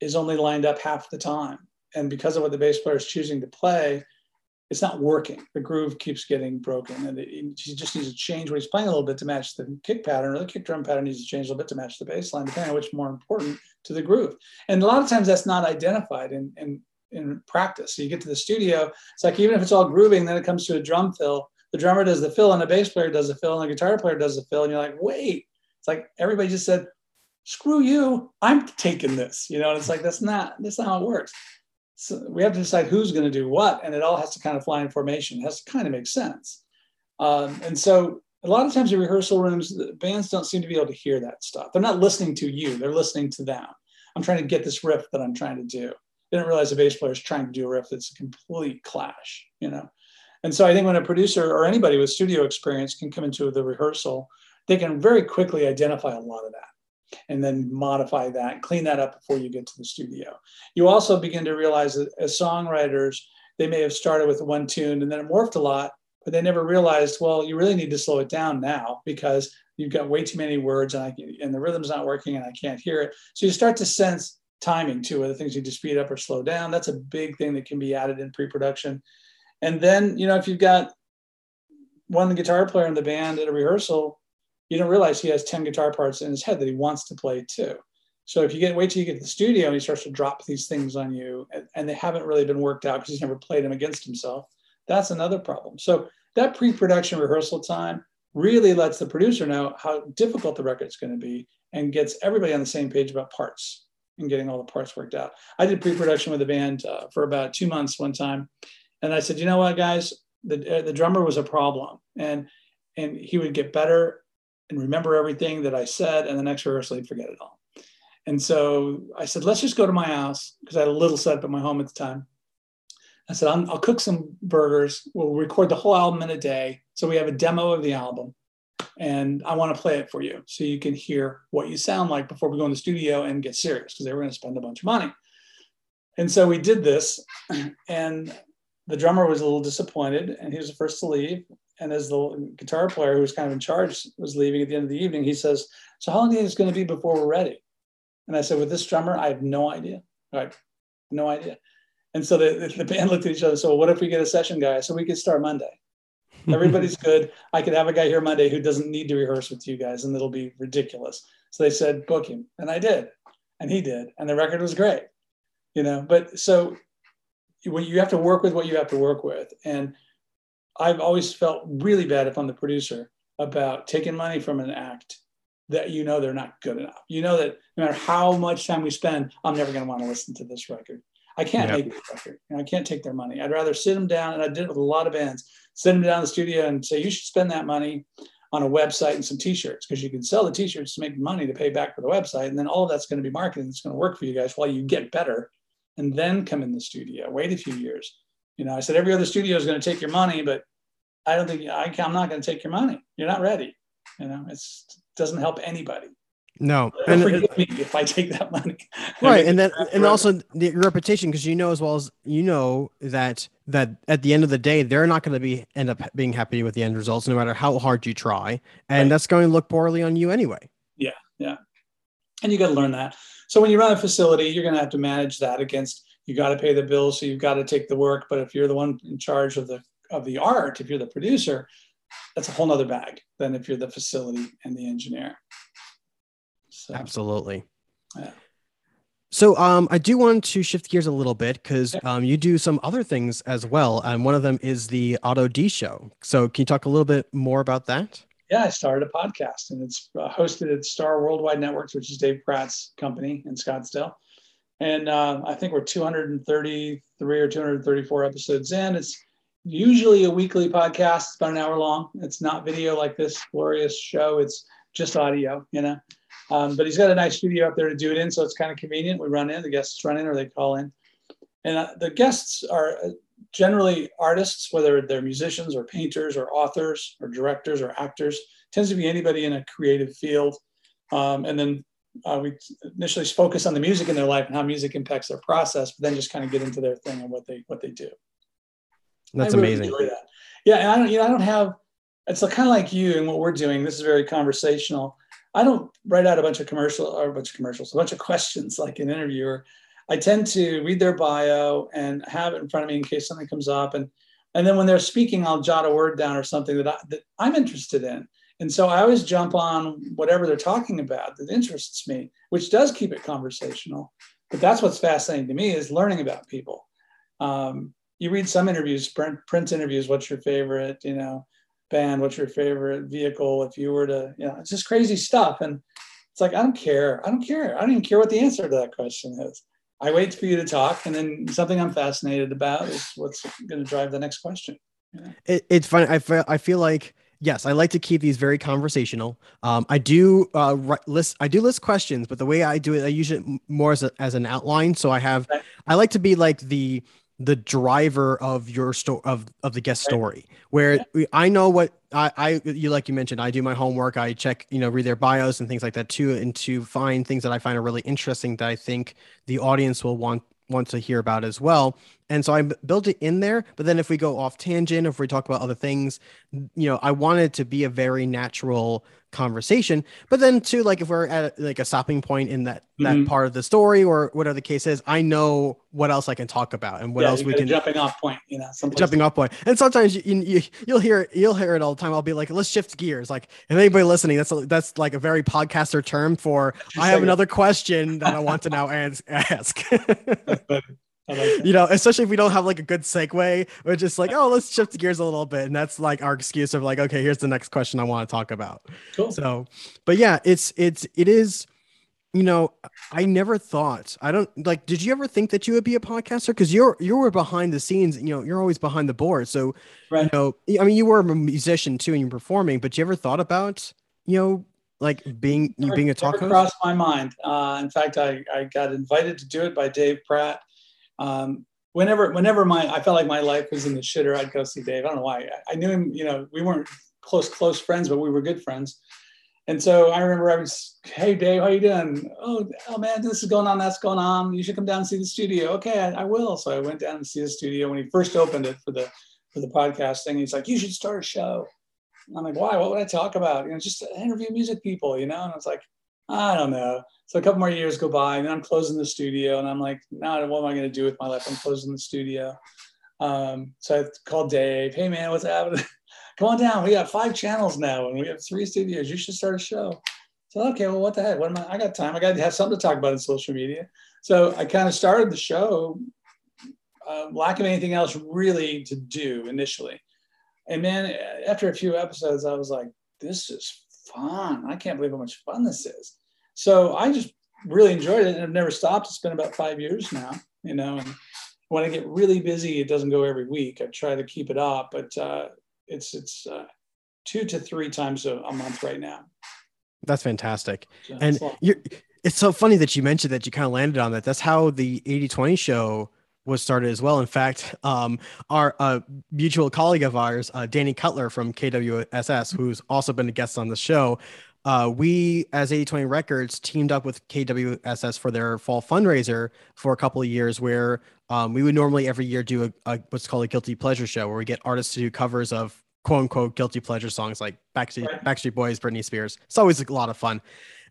is only lined up half the time. And because of what the bass player is choosing to play, it's not working. The groove keeps getting broken, and he just needs to change what he's playing a little bit to match the kick pattern, or the kick drum pattern needs to change a little bit to match the bass line, depending on which more important to the groove. And a lot of times that's not identified in, in, in practice. So you get to the studio, it's like even if it's all grooving, then it comes to a drum fill. The drummer does the fill, and the bass player does the fill, and the guitar player does the fill, and you're like, wait, it's like everybody just said, screw you, I'm taking this, you know, and it's like that's not that's not how it works so we have to decide who's going to do what, and it all has to kind of fly in formation. It has to kind of make sense. Um, and so a lot of times in rehearsal rooms, the bands don't seem to be able to hear that stuff. They're not listening to you; they're listening to them. I'm trying to get this riff that I'm trying to do. They didn't realize the bass player is trying to do a riff that's a complete clash, you know. And so I think when a producer or anybody with studio experience can come into the rehearsal, they can very quickly identify a lot of that and then modify that, clean that up before you get to the studio. You also begin to realize that as songwriters, they may have started with one tune and then it morphed a lot, but they never realized, well, you really need to slow it down now because you've got way too many words and, I, and the rhythm's not working and I can't hear it. So you start to sense timing too, whether things need to speed up or slow down. That's a big thing that can be added in pre-production. And then, you know, if you've got one guitar player in the band at a rehearsal, you don't realize he has 10 guitar parts in his head that he wants to play too. So if you get wait till you get to the studio and he starts to drop these things on you and, and they haven't really been worked out because he's never played them against himself, that's another problem. So that pre-production rehearsal time really lets the producer know how difficult the record's going to be and gets everybody on the same page about parts and getting all the parts worked out. I did pre-production with the band uh, for about two months one time, and I said, you know what, guys, the uh, the drummer was a problem, and and he would get better and remember everything that I said, and the next rehearsal he'd forget it all. And so I said, let's just go to my house because I had a little setup at my home at the time. I said, i will cook some burgers. We'll record the whole album in a day. So we have a demo of the album. And I want to play it for you so you can hear what you sound like before we go in the studio and get serious because they were going to spend a bunch of money. And so we did this. And the drummer was a little disappointed and he was the first to leave and as the guitar player who was kind of in charge was leaving at the end of the evening, he says, "So how long think it's going to be before we're ready?" And I said, "With this drummer, I have no idea. Right, no idea." And so the, the band looked at each other. So what if we get a session guy? So we could start Monday. Everybody's good. I could have a guy here Monday who doesn't need to rehearse with you guys, and it'll be ridiculous. So they said, book him, and I did, and he did, and the record was great. You know, but so you have to work with what you have to work with, and I've always felt really bad if I'm the producer about taking money from an act that you know they're not good enough. You know that no matter how much time we spend, I'm never going to want to listen to this record. I can't yep. make this record. You know, I can't take their money. I'd rather sit them down, and I did it with a lot of bands. Sit them down in the studio and say, you should spend that money on a website and some T-shirts because you can sell the T-shirts to make money to pay back for the website, and then all of that's going to be marketing. It's going to work for you guys while you get better, and then come in the studio. Wait a few years you know, I said every other studio is going to take your money, but I don't think I, I'm not going to take your money. You're not ready. You know, it doesn't help anybody. No, and forgive it, me if I take that money. Right, and then and also the reputation because you know as well as you know that that at the end of the day they're not going to be end up being happy with the end results no matter how hard you try, and right. that's going to look poorly on you anyway. Yeah, yeah, and you got to learn that. So when you run a facility, you're going to have to manage that against you got to pay the bills, so you've got to take the work. But if you're the one in charge of the of the art, if you're the producer, that's a whole nother bag than if you're the facility and the engineer. So, Absolutely. Yeah. So um, I do want to shift gears a little bit because um, you do some other things as well, and one of them is the Otto D Show. So can you talk a little bit more about that? Yeah, I started a podcast, and it's uh, hosted at Star Worldwide Networks, which is Dave Pratt's company in Scottsdale and uh, I think we're 233 or 234 episodes in. It's usually a weekly podcast. It's about an hour long. It's not video like this glorious show. It's just audio, you know. Um, but he's got a nice studio up there to do it in, so it's kind of convenient. We run in, the guests run in, or they call in, and uh, the guests are uh, generally artists, whether they're musicians or painters or authors or directors or actors. It tends to be anybody in a creative field, um, and then uh, we initially focus on the music in their life and how music impacts their process, but then just kind of get into their thing and what they what they do. That's really amazing. That. Yeah, and I don't you know I don't have. It's kind of like you and what we're doing. This is very conversational. I don't write out a bunch of commercial or a bunch of commercials, a bunch of questions like an interviewer. I tend to read their bio and have it in front of me in case something comes up. And And then when they're speaking, I'll jot a word down or something that, I, that I'm interested in. And so I always jump on whatever they're talking about that interests me, which does keep it conversational. But that's what's fascinating to me is learning about people. Um, you read some interviews, print, interviews. What's your favorite? You know, band. What's your favorite vehicle? If you were to, you know, it's just crazy stuff. And it's like I don't care. I don't care. I don't even care what the answer to that question is. I wait for you to talk, and then something I'm fascinated about is what's going to drive the next question. Yeah. It, it's funny. I feel I feel like yes, I like to keep these very conversational. Um, I do uh, list I do list questions, but the way I do it, I use it more as a, as an outline. So I have. I like to be like the the driver of your story of of the guest story where yeah. i know what I, I you like you mentioned i do my homework i check you know read their bios and things like that too and to find things that i find are really interesting that i think the audience will want want to hear about as well and so I built it in there. But then if we go off tangent, if we talk about other things, you know, I wanted to be a very natural conversation. But then too, like if we're at like a stopping point in that that mm-hmm. part of the story or whatever the case is, I know what else I can talk about and what yeah, else we can jumping off point. You know, jumping off point. And sometimes you, you you'll hear you'll hear it all the time. I'll be like, let's shift gears. Like if anybody listening, that's a, that's like a very podcaster term for I have another question that I want to now ask. Like you know, especially if we don't have like a good segue, we're just like, oh, let's shift gears a little bit. And that's like our excuse of like, okay, here's the next question I want to talk about. Cool. So, but yeah, it's, it's, it is, you know, I never thought, I don't like, did you ever think that you would be a podcaster? Cause you're, you were behind the scenes, you know, you're always behind the board. So, right. you know, I mean, you were a musician too, and you're performing, but you ever thought about, you know, like being, you being a talk host? Crossed my mind. Uh, in fact, I, I got invited to do it by Dave Pratt um, whenever whenever my I felt like my life was in the shitter, I'd go see Dave. I don't know why. I, I knew him. You know, we weren't close close friends, but we were good friends. And so I remember I was, hey Dave, how you doing? Oh, oh man, this is going on, that's going on. You should come down and see the studio. Okay, I, I will. So I went down and see the studio when he first opened it for the for the podcasting. He's like, you should start a show. And I'm like, why? What would I talk about? You know, just interview music people, you know? And I was like, I don't know. So a couple more years go by, and I'm closing the studio, and I'm like, now what am I going to do with my life? I'm closing the studio. Um, so I called Dave. Hey man, what's happening? Come on down. We got five channels now, and we have three studios. You should start a show. So okay, well, what the heck? What am I? I got time. I got to have something to talk about in social media. So I kind of started the show, uh, lack of anything else really to do initially, and then after a few episodes, I was like, this is fun. I can't believe how much fun this is. So I just really enjoyed it and I've never stopped. It's been about five years now, you know, and when I get really busy, it doesn't go every week. I try to keep it up, but uh, it's, it's uh, two to three times a, a, month right now. That's fantastic. So and you're, it's so funny that you mentioned that you kind of landed on that. That's how the 80 20 show was started as well. In fact, um, our uh, mutual colleague of ours, uh, Danny Cutler from KWSS, who's also been a guest on the show, uh, we as 8020 Records teamed up with KWSS for their fall fundraiser for a couple of years, where um, we would normally every year do a, a, what's called a guilty pleasure show, where we get artists to do covers of quote unquote guilty pleasure songs like Backstreet. Backstreet Boys, Britney Spears. It's always a lot of fun.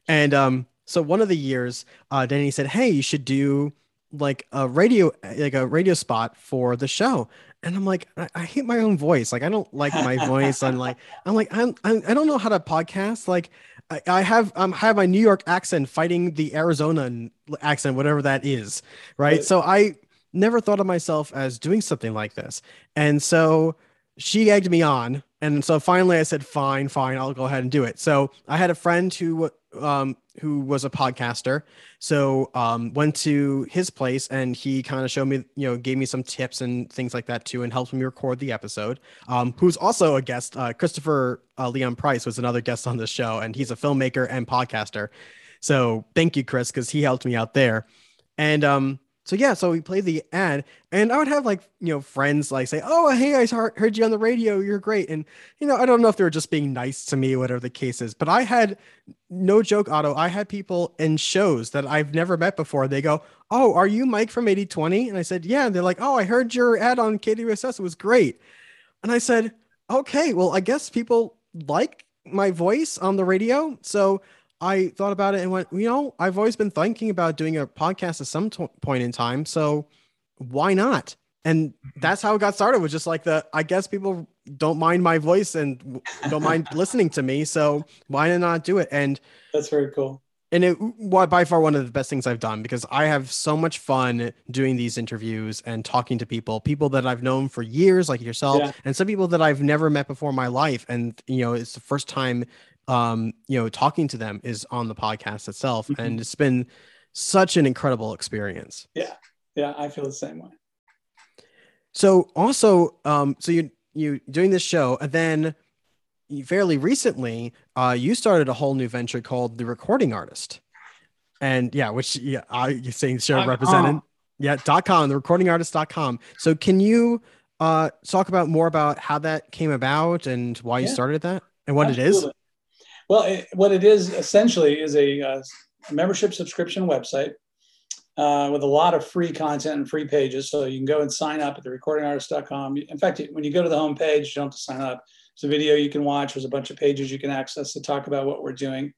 And um, so one of the years, uh, Danny said, "Hey, you should do." like a radio like a radio spot for the show and i'm like i, I hate my own voice like i don't like my voice i'm like i'm like I'm, I'm i don't know how to podcast like I, I have um have my new york accent fighting the arizona accent whatever that is right. So i never thought of myself as doing something like this and so she egged me on and so finally i said fine fine i'll go ahead and do it so i had a friend who um, who was a podcaster. So um, went to his place and he kind of showed me, you know, gave me some tips and things like that too, and helped me record the episode. Um, who's also a guest, uh, Christopher uh, Leon Price was another guest on the show, and he's a filmmaker and podcaster. So thank you, Chris, because he helped me out there. And um, so yeah, so we played the ad, and I would have like you know friends like say, "Oh, hey, I heard you on the radio. You're great." And you know, I don't know if they were just being nice to me, whatever the case is. But I had no joke, Otto. I had people in shows that I've never met before. They go, "Oh, are you Mike from 8020?" And I said, "Yeah." And they're like, "Oh, I heard your ad on KWSS. It was great." And I said, "Okay, well, I guess people like my voice on the radio, so." I thought about it and went, you know, I've always been thinking about doing a podcast at some t- point in time. So why not? and mm-hmm. that's how it got started was just like the i guess people don't mind my voice and don't mind listening to me so why not do it and that's very cool and it was by far one of the best things i've done because i have so much fun doing these interviews and talking to people people that i've known for years like yourself yeah. and some people that i've never met before in my life and you know it's the first time um you know talking to them is on the podcast itself mm-hmm. and it's been such an incredible experience yeah yeah i feel the same way so also, um, so you you doing this show, and then fairly recently, uh, you started a whole new venture called the Recording Artist, and yeah, which yeah, I you saying show represented, yeah, dot com, the recordingartist.com. So can you uh talk about more about how that came about and why you started that and what Absolutely. it is? Well, it, what it is essentially is a, uh, membership subscription website uh, with a lot of free content and free pages. So you can go and sign up at the recordingartist.com. In fact, when you go to the homepage, you don't have to sign up. There's a video you can watch. There's a bunch of pages you can access to talk about what we're doing.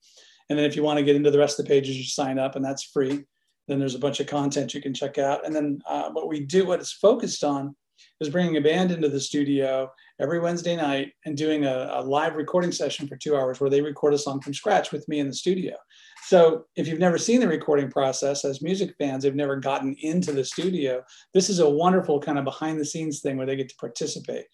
And then if you want to get into the rest of the pages, you sign up and that's free. Then there's a bunch of content you can check out. And then uh, what we do, what it's focused on, is bringing a band into the studio every Wednesday night and doing a, a live recording session for two hours where they record a song from scratch with me in the studio. So if you've never seen the recording process as music fans, they've never gotten into the studio. This is a wonderful kind of behind the scenes thing where they get to participate.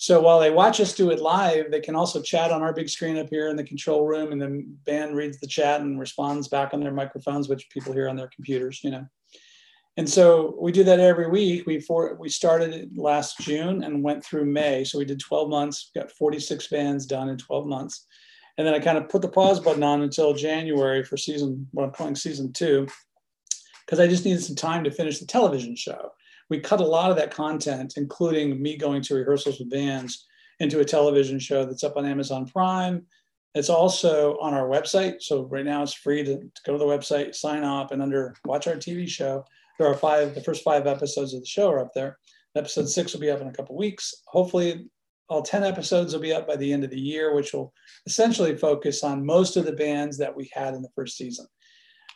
So while they watch us do it live, they can also chat on our big screen up here in the control room, and the band reads the chat and responds back on their microphones, which people hear on their computers, you know. And so we do that every week. We for, we started last June and went through May. So we did 12 months, got 46 bands done in 12 months. And then I kind of put the pause button on until January for season, what I'm calling season two, because I just needed some time to finish the television show. We cut a lot of that content, including me going to rehearsals with bands, into a television show that's up on Amazon Prime. It's also on our website. So right now it's free to, to go to the website, sign up, and under watch our TV show. There are five, the first five episodes of the show are up there. Episode six will be up in a couple weeks. Hopefully, all 10 episodes will be up by the end of the year, which will essentially focus on most of the bands that we had in the first season.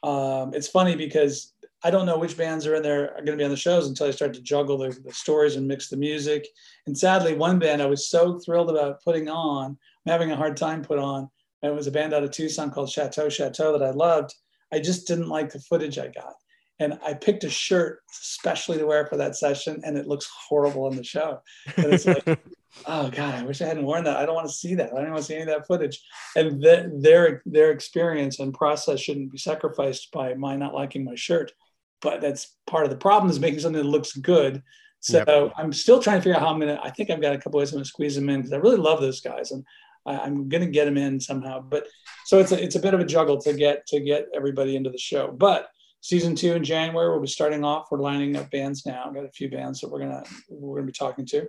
Um, it's funny because I don't know which bands are in there are going to be on the shows until I start to juggle the, the, stories and mix the music. And sadly, one band I was so thrilled about putting on, I'm having a hard time put on. And it was a band out of Tucson called Chateau Chateau that I loved. I just didn't like the footage I got. And I picked a shirt especially to wear for that session, and it looks horrible in the show. And it's like, oh god i wish i hadn't worn that. I don't want to see that. I don't want to see any of that footage. And th- their their experience and process shouldn't be sacrificed by my not liking my shirt. But that's part of the problem is making something that looks good. So yep. i'm still trying to figure out how i'm gonna i think i've got a couple ways i'm gonna squeeze them in because i really love those guys and I, am gonna get them in somehow. But so it's a, it's a bit of a juggle to get to get everybody into the show. But season two in january we'll be starting off we're lining up bands now got a few bands that we're gonna we're gonna be talking to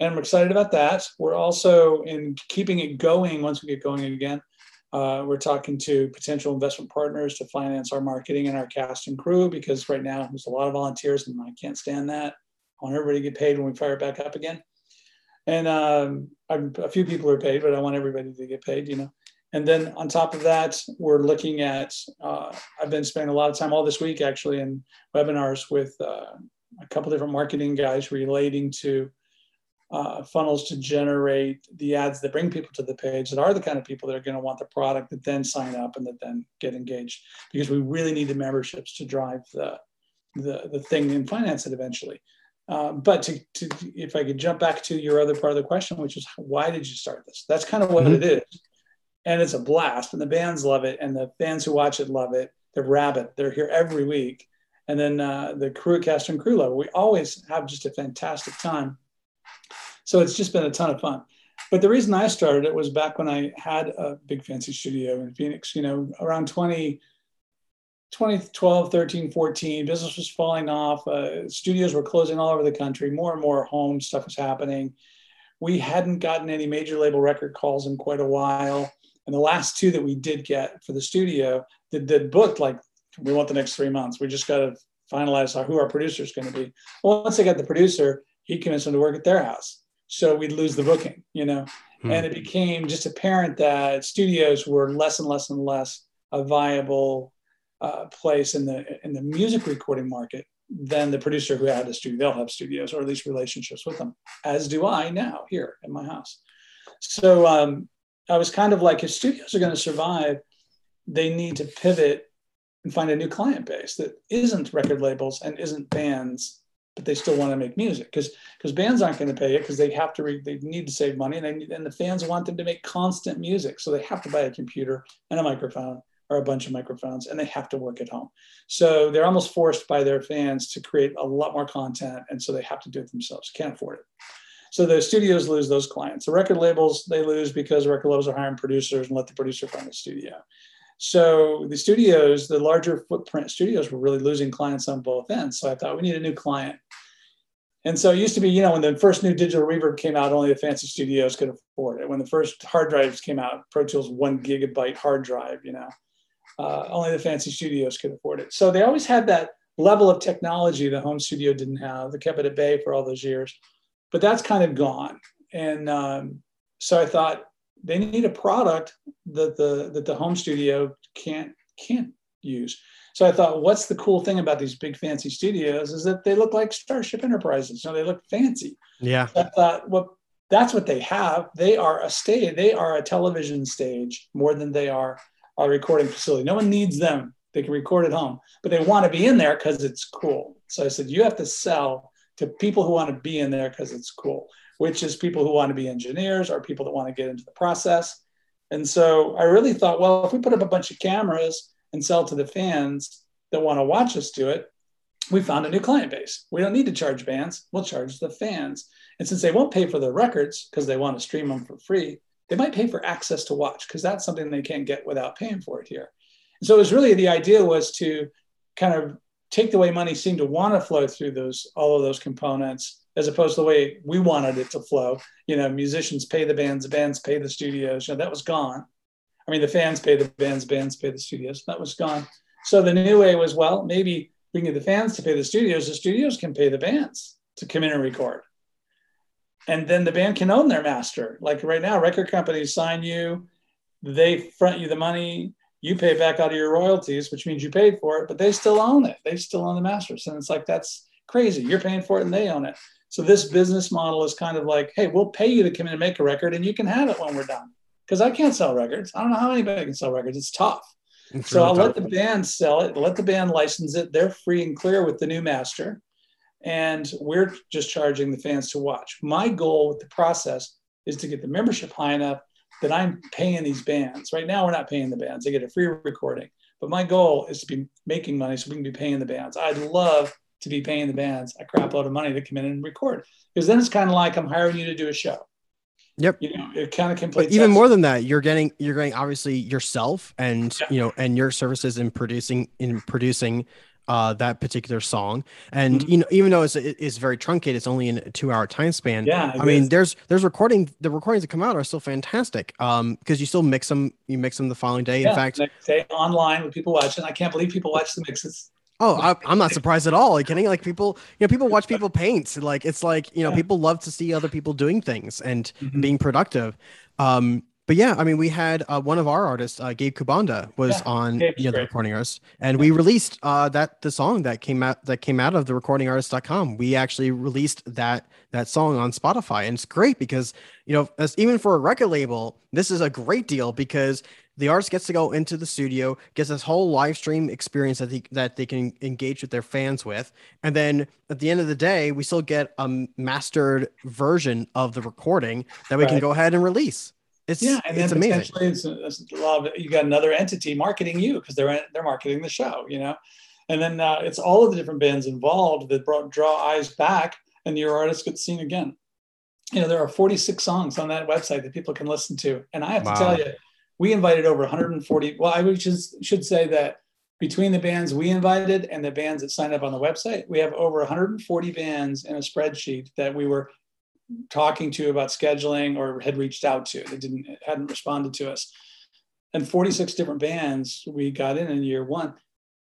and I'm excited about that. We're also in keeping it going once we get going again. Uh, we're talking to potential investment partners to finance our marketing and our cast and crew because right now there's a lot of volunteers and I can't stand that. I want everybody to get paid when we fire it back up again. And um, a few people are paid, but I want everybody to get paid, you know. And then on top of that, we're looking at, uh, I've been spending a lot of time all this week actually in webinars with uh, a couple different marketing guys relating to uh, funnels to generate the ads that bring people to the page that are the kind of people that are going to want the product that then sign up and that then get engaged. Because we really need the memberships to drive the the, the thing and finance it eventually. Uh, but to, to, if i could jump back to your other part of the question which is why did you start this? That's kind of what mm-hmm. it is and it's a blast and the bands love it and the fans who watch it love it they're they're here every week and then uh, the crew cast and crew level we always have just a fantastic time so it's just been a ton of fun. But the reason I started it was back when I had a big fancy studio in Phoenix, you know, around 20, 2012, 13, 14, business was falling off. Uh, studios were closing all over the country. More and more home stuff was happening. We hadn't gotten any major label record calls in quite a while. And the last two that we did get for the studio that, that booked like, we want the next three months. We just got to finalize who our producer is going to be. Well, once they got the producer, he convinced them to work at their house so we'd lose the booking, you know. Hmm. And it became just apparent that studios were less and less and less a viable uh, place in the in the music recording market than the producer who had a studio. They'll have studios or at least relationships with them, as do I now here in my house. So um, I was kind of like, if studios are going to survive, they need to pivot and find a new client base that isn't record labels and isn't bands, but they still want to make music because because bands aren't going to pay it because they have to re, they need to save money and they need, and the fans want them to make constant music, so they have to buy a computer and a microphone or a bunch of microphones and they have to work at home. So they're almost forced by their fans to create a lot more content. And so they have to do it themselves, can't afford it. So the studios lose those clients. The record labels, they lose because record labels are hiring producers and let the producer find the studio. So the studios, the larger footprint studios were really losing clients on both ends. So I thought we need a new client. And so it used to be, you know, when the first new digital reverb came out, only the fancy studios could afford it. When the first hard drives came out, Pro Tools one gigabyte hard drive, you know, uh, only the fancy studios could afford it. So they always had that level of technology the home studio didn't have. They kept it at bay for all those years, but that's kind of gone. And um, so I thought they need a product that the that the home studio can't can't use. So I thought, what's the cool thing about these big fancy studios is that they look like Starship Enterprises. Know, they look fancy. Yeah. So I thought, well, that's what they have. They are a stage. They are a television stage more than they are a recording facility. No one needs them. They can record at home, but they want to be in there because it's cool. So I said, you have to sell to people who want to be in there because it's cool, which is people who want to be engineers or people that want to get into the process. And so I really thought, well, if we put up a bunch of cameras and sell to the fans that want to watch us do it, we found a new client base. We don't need to charge bands, we'll charge the fans. And since they won't pay for their records because they want to stream them for free, they might pay for access to watch because that's something they can't get without paying for it here. And so it was really the idea was to kind of take the way money seemed to want to flow through those all of those components as opposed to the way we wanted it to flow. You know, musicians pay the bands, the bands pay the studios. You know, that was gone. I mean, the fans pay the bands, bands pay the studios. That was gone. So the new way was, well, maybe we can get the fans to pay the studios. The studios can pay the bands to come in and record and then the band can own their master. Like right now, record companies sign you, they front you the money, you pay back out of your royalties, which means you paid for it, but they still own it. They still own the masters. And it's like, that's crazy. You're paying for it and they own it. So this business model is kind of like, hey, we'll pay you to come in and make a record and you can have it when we're done. Because I can't sell records. I don't know how anybody can sell records. It's tough. It's so really I'll tough. let the band sell it, let the band license it. They're free and clear with the new master and we're just charging the fans to watch. My goal with the process is to get the membership high enough that I'm paying these bands. Right now, we're not paying the bands; they get a free recording. But my goal is to be making money so we can be paying the bands. I'd love to be paying the bands a crap load of money to come in and record because then it's kind of like I'm hiring you to do a show. Yep. You know, it kind of completes. Even more than that, you're getting you're getting obviously yourself and yeah. you know and your services in producing in producing uh, that particular song. And mm-hmm. you know, even though it's it's very truncated, it's only in a two hour time span. Yeah, I mean, there's there's recording the recordings that come out are still fantastic. Um, because you still mix them, you mix them the following day. Yeah, in fact, day online with people watching. I can't believe people watch the mixes. Oh, I, am not surprised at all. Like, kidding? Like people, you know, people watch people paint. Like it's like you know, yeah. people love to see other people doing things and mm-hmm. being productive. Um, but yeah, I mean, we had uh, one of our artists, uh, Gabe Kubanda, was yeah, on you know, the recording artist, and yeah. we released uh, that the song that came out that came out of the recordingartist.com. We actually released that that song on Spotify, and it's great because you know, as even for a record label, this is a great deal because the artist gets to go into the studio, gets this whole live stream experience that they, that they can engage with their fans with, and then at the end of the day, we still get a mastered version of the recording that we right. can go ahead and release. It's yeah, and then potentially it's, it's a lot of, you got another entity marketing you because they're they're marketing the show, you know, and then uh, it's all of the different bands involved that brought, draw eyes back, and your artist gets seen again. You know, there are 46 songs on that website that people can listen to, and I have wow. to tell you, we invited over 140. Well, I just should say that between the bands we invited and the bands that signed up on the website, we have over 140 bands in a spreadsheet that we were talking to about scheduling or had reached out to. They didn't hadn't responded to us. And 46 different bands we got in in year one.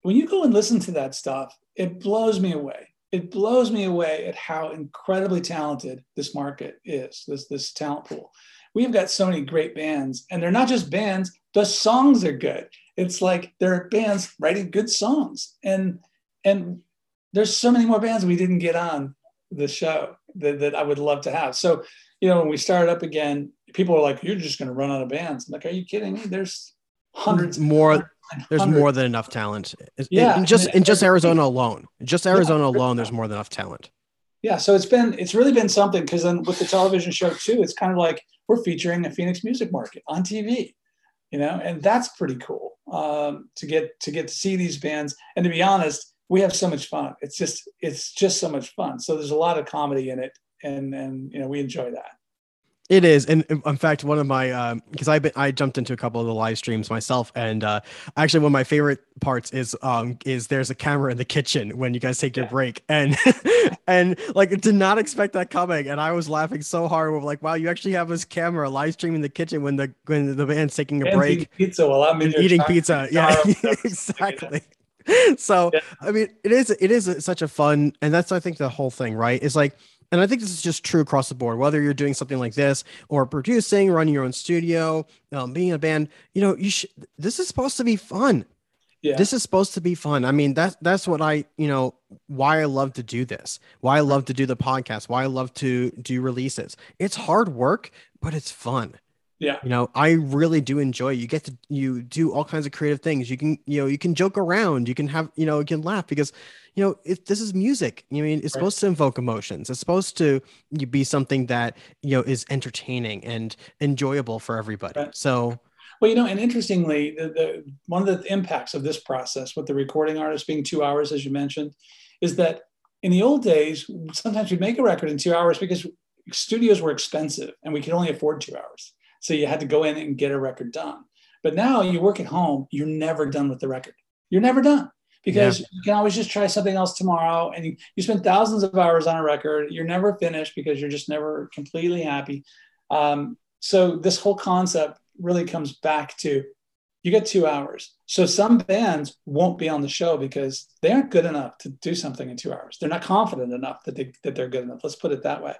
When you go and listen to that stuff, it blows me away. It blows me away at how incredibly talented this market is, this, this talent pool. We've got so many great bands, and they're not just bands, the songs are good. It's like there are bands writing good songs. And and there's so many more bands we didn't get on the show that, that I would love to have. So, you know, when we started up again, people are like, "You're just going to run out of bands." I'm like, "Are you kidding me? There's hundreds more." There's hundreds. more than enough talent. Yeah, in just in just Arizona alone, just Arizona yeah, alone, there's more than enough talent. Yeah, so it's been it's really been something because then with the television show too, it's kind of like we're featuring a Phoenix music market on TV, you know, and that's pretty cool um, to get to get to see these bands. And to be honest, we have so much fun. It's just it's just so much fun. So there's a lot of comedy in it, and and you know we enjoy that. It is, and in fact, one of my because um, I been I jumped into a couple of the live streams myself, and uh, actually one of my favorite parts is um is there's a camera in the kitchen when you guys take your yeah. break, and and like did not expect that coming, and I was laughing so hard. We're like, wow, you actually have this camera live streaming the kitchen when the when the band's taking a break, eating pizza while I'm eating pizza, yeah, exactly. so yeah. I mean, it is it is such a fun, and that's I think the whole thing, right? Is like and I think this is just true across the board, whether you're doing something like this or producing, running your own studio, um, being a band, you know, you should, this is supposed to be fun. Yeah. This is supposed to be fun. I mean, that's, that's what I, you know, why I love to do this, why I love to do the podcast, why I love to do releases. It's hard work, but it's fun. Yeah. You know, I really do enjoy it. You get to you do all kinds of creative things. You can, you know, you can joke around, you can have, you know, you can laugh because, you know, it, this is music. I mean, it's right. supposed to invoke emotions. It's supposed to be something that, you know, is entertaining and enjoyable for everybody. Right. So well, you know, and interestingly, the, the one of the impacts of this process with the recording artist being two hours, as you mentioned, is that in the old days, sometimes we'd make a record in two hours because studios were expensive and we could only afford two hours. So you had to go in and get a record done. But now you work at home, you're never done with the record. You're never done because yeah. you can always just try something else tomorrow. And you, you spend thousands of hours on a record. You're never finished because you're just never completely happy. Um, so this whole concept really comes back to you get two hours. So some bands won't be on the show because they aren't good enough to do something in two hours. They're not confident enough that they that they're good enough. Let's put it that way.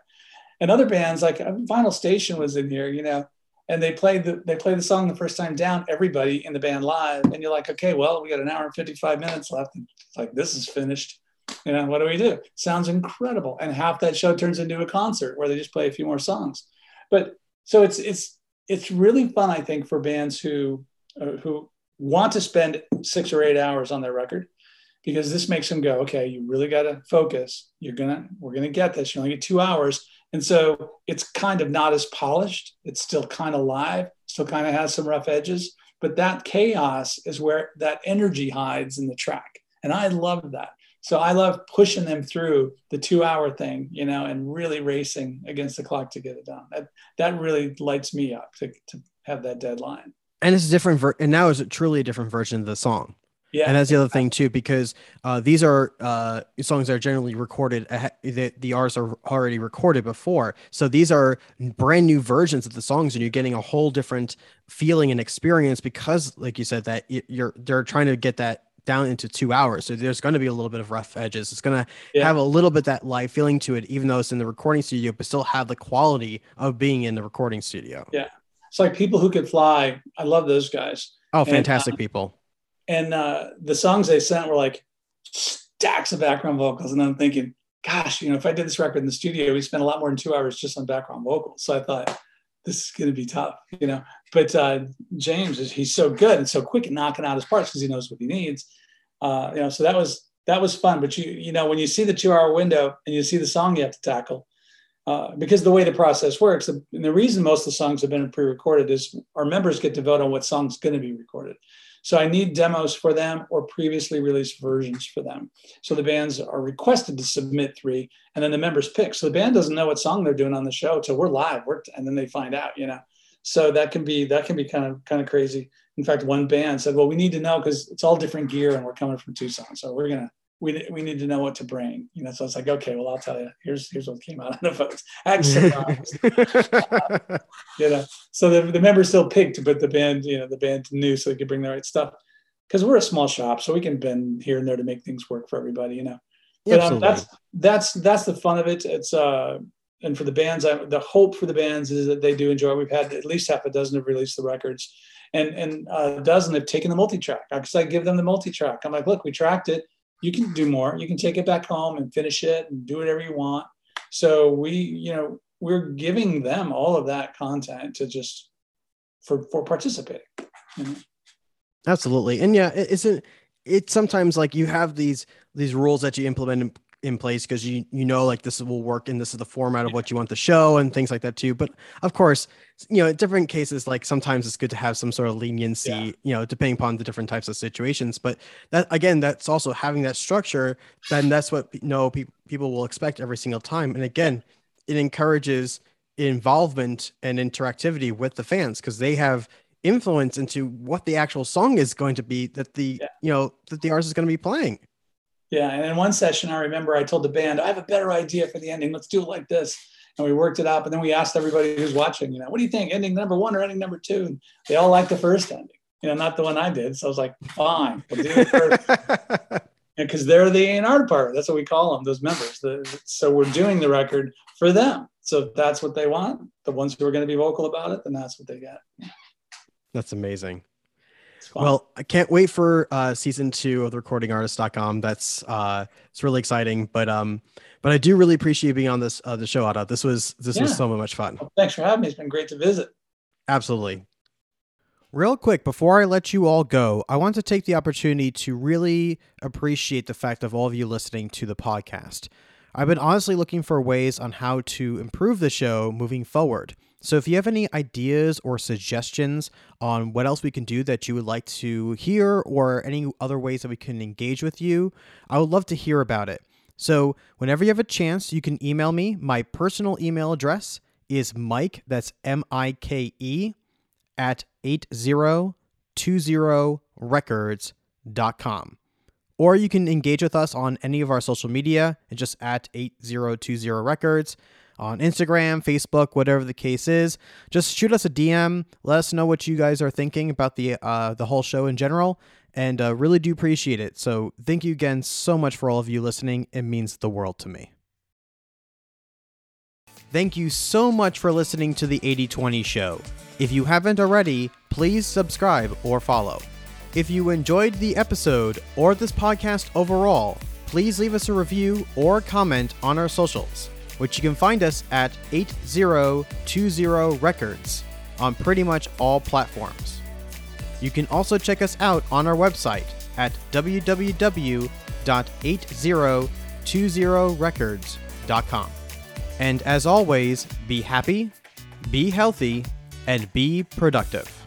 And other bands like uh, Vinyl Station was in here, you know, and they played the they played the song the first time down everybody in the band live and you're like okay well we got an hour and 55 minutes left it's like this is finished. You know what do we do? Sounds incredible. And half that show turns into a concert where they just play a few more songs. But so it's it's it's really fun i think for bands who uh, who want to spend six or eight hours on their record because this makes them go okay you really got to focus. You're gonna we're gonna get this. You only get two hours and so it's kind of not as polished. It's still kind of live, still kind of has some rough edges, but that chaos is where that energy hides in the track. And I love that. So I love pushing them through the two hour thing, you know, and really racing against the clock to get it done. That, that really lights me up to, to have that deadline. And it's a different, ver- and now is it truly a different version of the song. Yeah. And that's the other thing too, because uh, these are uh, songs that are generally recorded. The, the artists are already recorded before, so these are brand new versions of the songs, and you're getting a whole different feeling and experience because, like you said, that you're they're trying to get that down into two hours. So there's going to be a little bit of rough edges. It's going to yeah. have a little bit that live feeling to it, even though it's in the recording studio, but still have the quality of being in the recording studio. Yeah. It's like people who could fly. I love those guys. Oh, fantastic and, uh, people and uh, the songs they sent were like stacks of background vocals. And i'm thinking gosh you know if i did this record in the studio we spent a lot more than two hours just on background vocals. So i thought this is going to be tough you know? But uh, james is he's so good and so quick at knocking out his parts because he knows what he needs. Uh, you know so that was that was fun. But you you know when you see the two hour window and you see the song you have to tackle uh, because the way the process works, and the reason most of the songs have been pre-recorded is our members get to vote on what song's going to be recorded. So I need demos for them or previously released versions for them. So the bands are requested to submit three, and then the members pick. So the band doesn't know what song they're doing on the show until we're live, we're, and then they find out. You know, so that can be that can be kind of kind of crazy. In fact, one band said, "Well, we need to know because it's all different gear, and we're coming from Tucson, so we're gonna we, we need to know what to bring. You know, so it's like, okay, well, I'll tell you. Here's here's what came out of the votes. uh, you know, so the, the members still picked, but the band, you know, the band knew so they could bring the right stuff. Because we're a small shop, so we can bend here and there to make things work for everybody. You know, but um, that's that's that's the fun of it. It's uh, and for the bands, I, the hope for the bands is that they do enjoy. We've had at least half a dozen have released the records, and and a dozen have taken the multi track. Because I give them the multi track. I'm like, look, we tracked it you can do more. You can take it back home and finish it and do whatever you want. So we, you know, we're giving them all of that content to just for for participating. You know? Absolutely, and yeah, it, it's it's sometimes like you have these these rules that you implement in, place because you you know like this will work and this is the format of what you want the show and things like that too. But of course, you know, in different cases, like sometimes it's good to have some sort of leniency, yeah. you know, depending upon the different types of situations. But that again, that's also having that structure. Then that's what you know pe- people will expect every single time. And again, it encourages involvement and interactivity with the fans because they have influence into what the actual song is going to be that the yeah. you know that the artist is going to be playing. Yeah, and in one session, I remember I told the band, "I have a better idea for the ending. Let's do it like this." And we worked it out, but then we asked everybody who's watching, you know, what do you think, ending number one or ending number two? And they all liked the first ending, you know, not the one I did. So I was like, fine, we'll do it first. because they're the A&R part. That's what we call them, those members. The, so we're doing the record for them. So if that's what they want, the ones who are going to be vocal about it, then that's what they get. That's amazing. Well, I can't wait for uh, season two of the recording recordingartist.com. That's uh, it's really exciting. But um, but I do really appreciate you being on this uh, the show, Otto. This was this yeah. was so much fun. Well, thanks for having me. It's been great to visit. Absolutely. Real quick, before I let you all go, I want to take the opportunity to really appreciate the fact of all of you listening to the podcast. I've been honestly looking for ways on how to improve the show moving forward. So if you have any ideas or suggestions on what else we can do that you would like to hear or any other ways that we can engage with you, I would love to hear about it. So whenever you have a chance, you can email me. My personal email address is Mike, that's M I K E, at 8020records.com. Or you can engage with us on any of our social media and just at 8020 records on Instagram, Facebook, whatever the case is. Just shoot us a DM. Let us know what you guys are thinking about the uh, the whole show in general, and uh, really do appreciate it. So thank you again so much for all of you listening. It means the world to me. Thank you so much for listening to the 8020 show. If you haven't already, please subscribe or follow. If you enjoyed the episode or this podcast overall, please leave us a review or comment on our socials, which you can find us at 8020 Records on pretty much all platforms. You can also check us out on our website at www.8020records.com. And as always, be happy, be healthy, and be productive.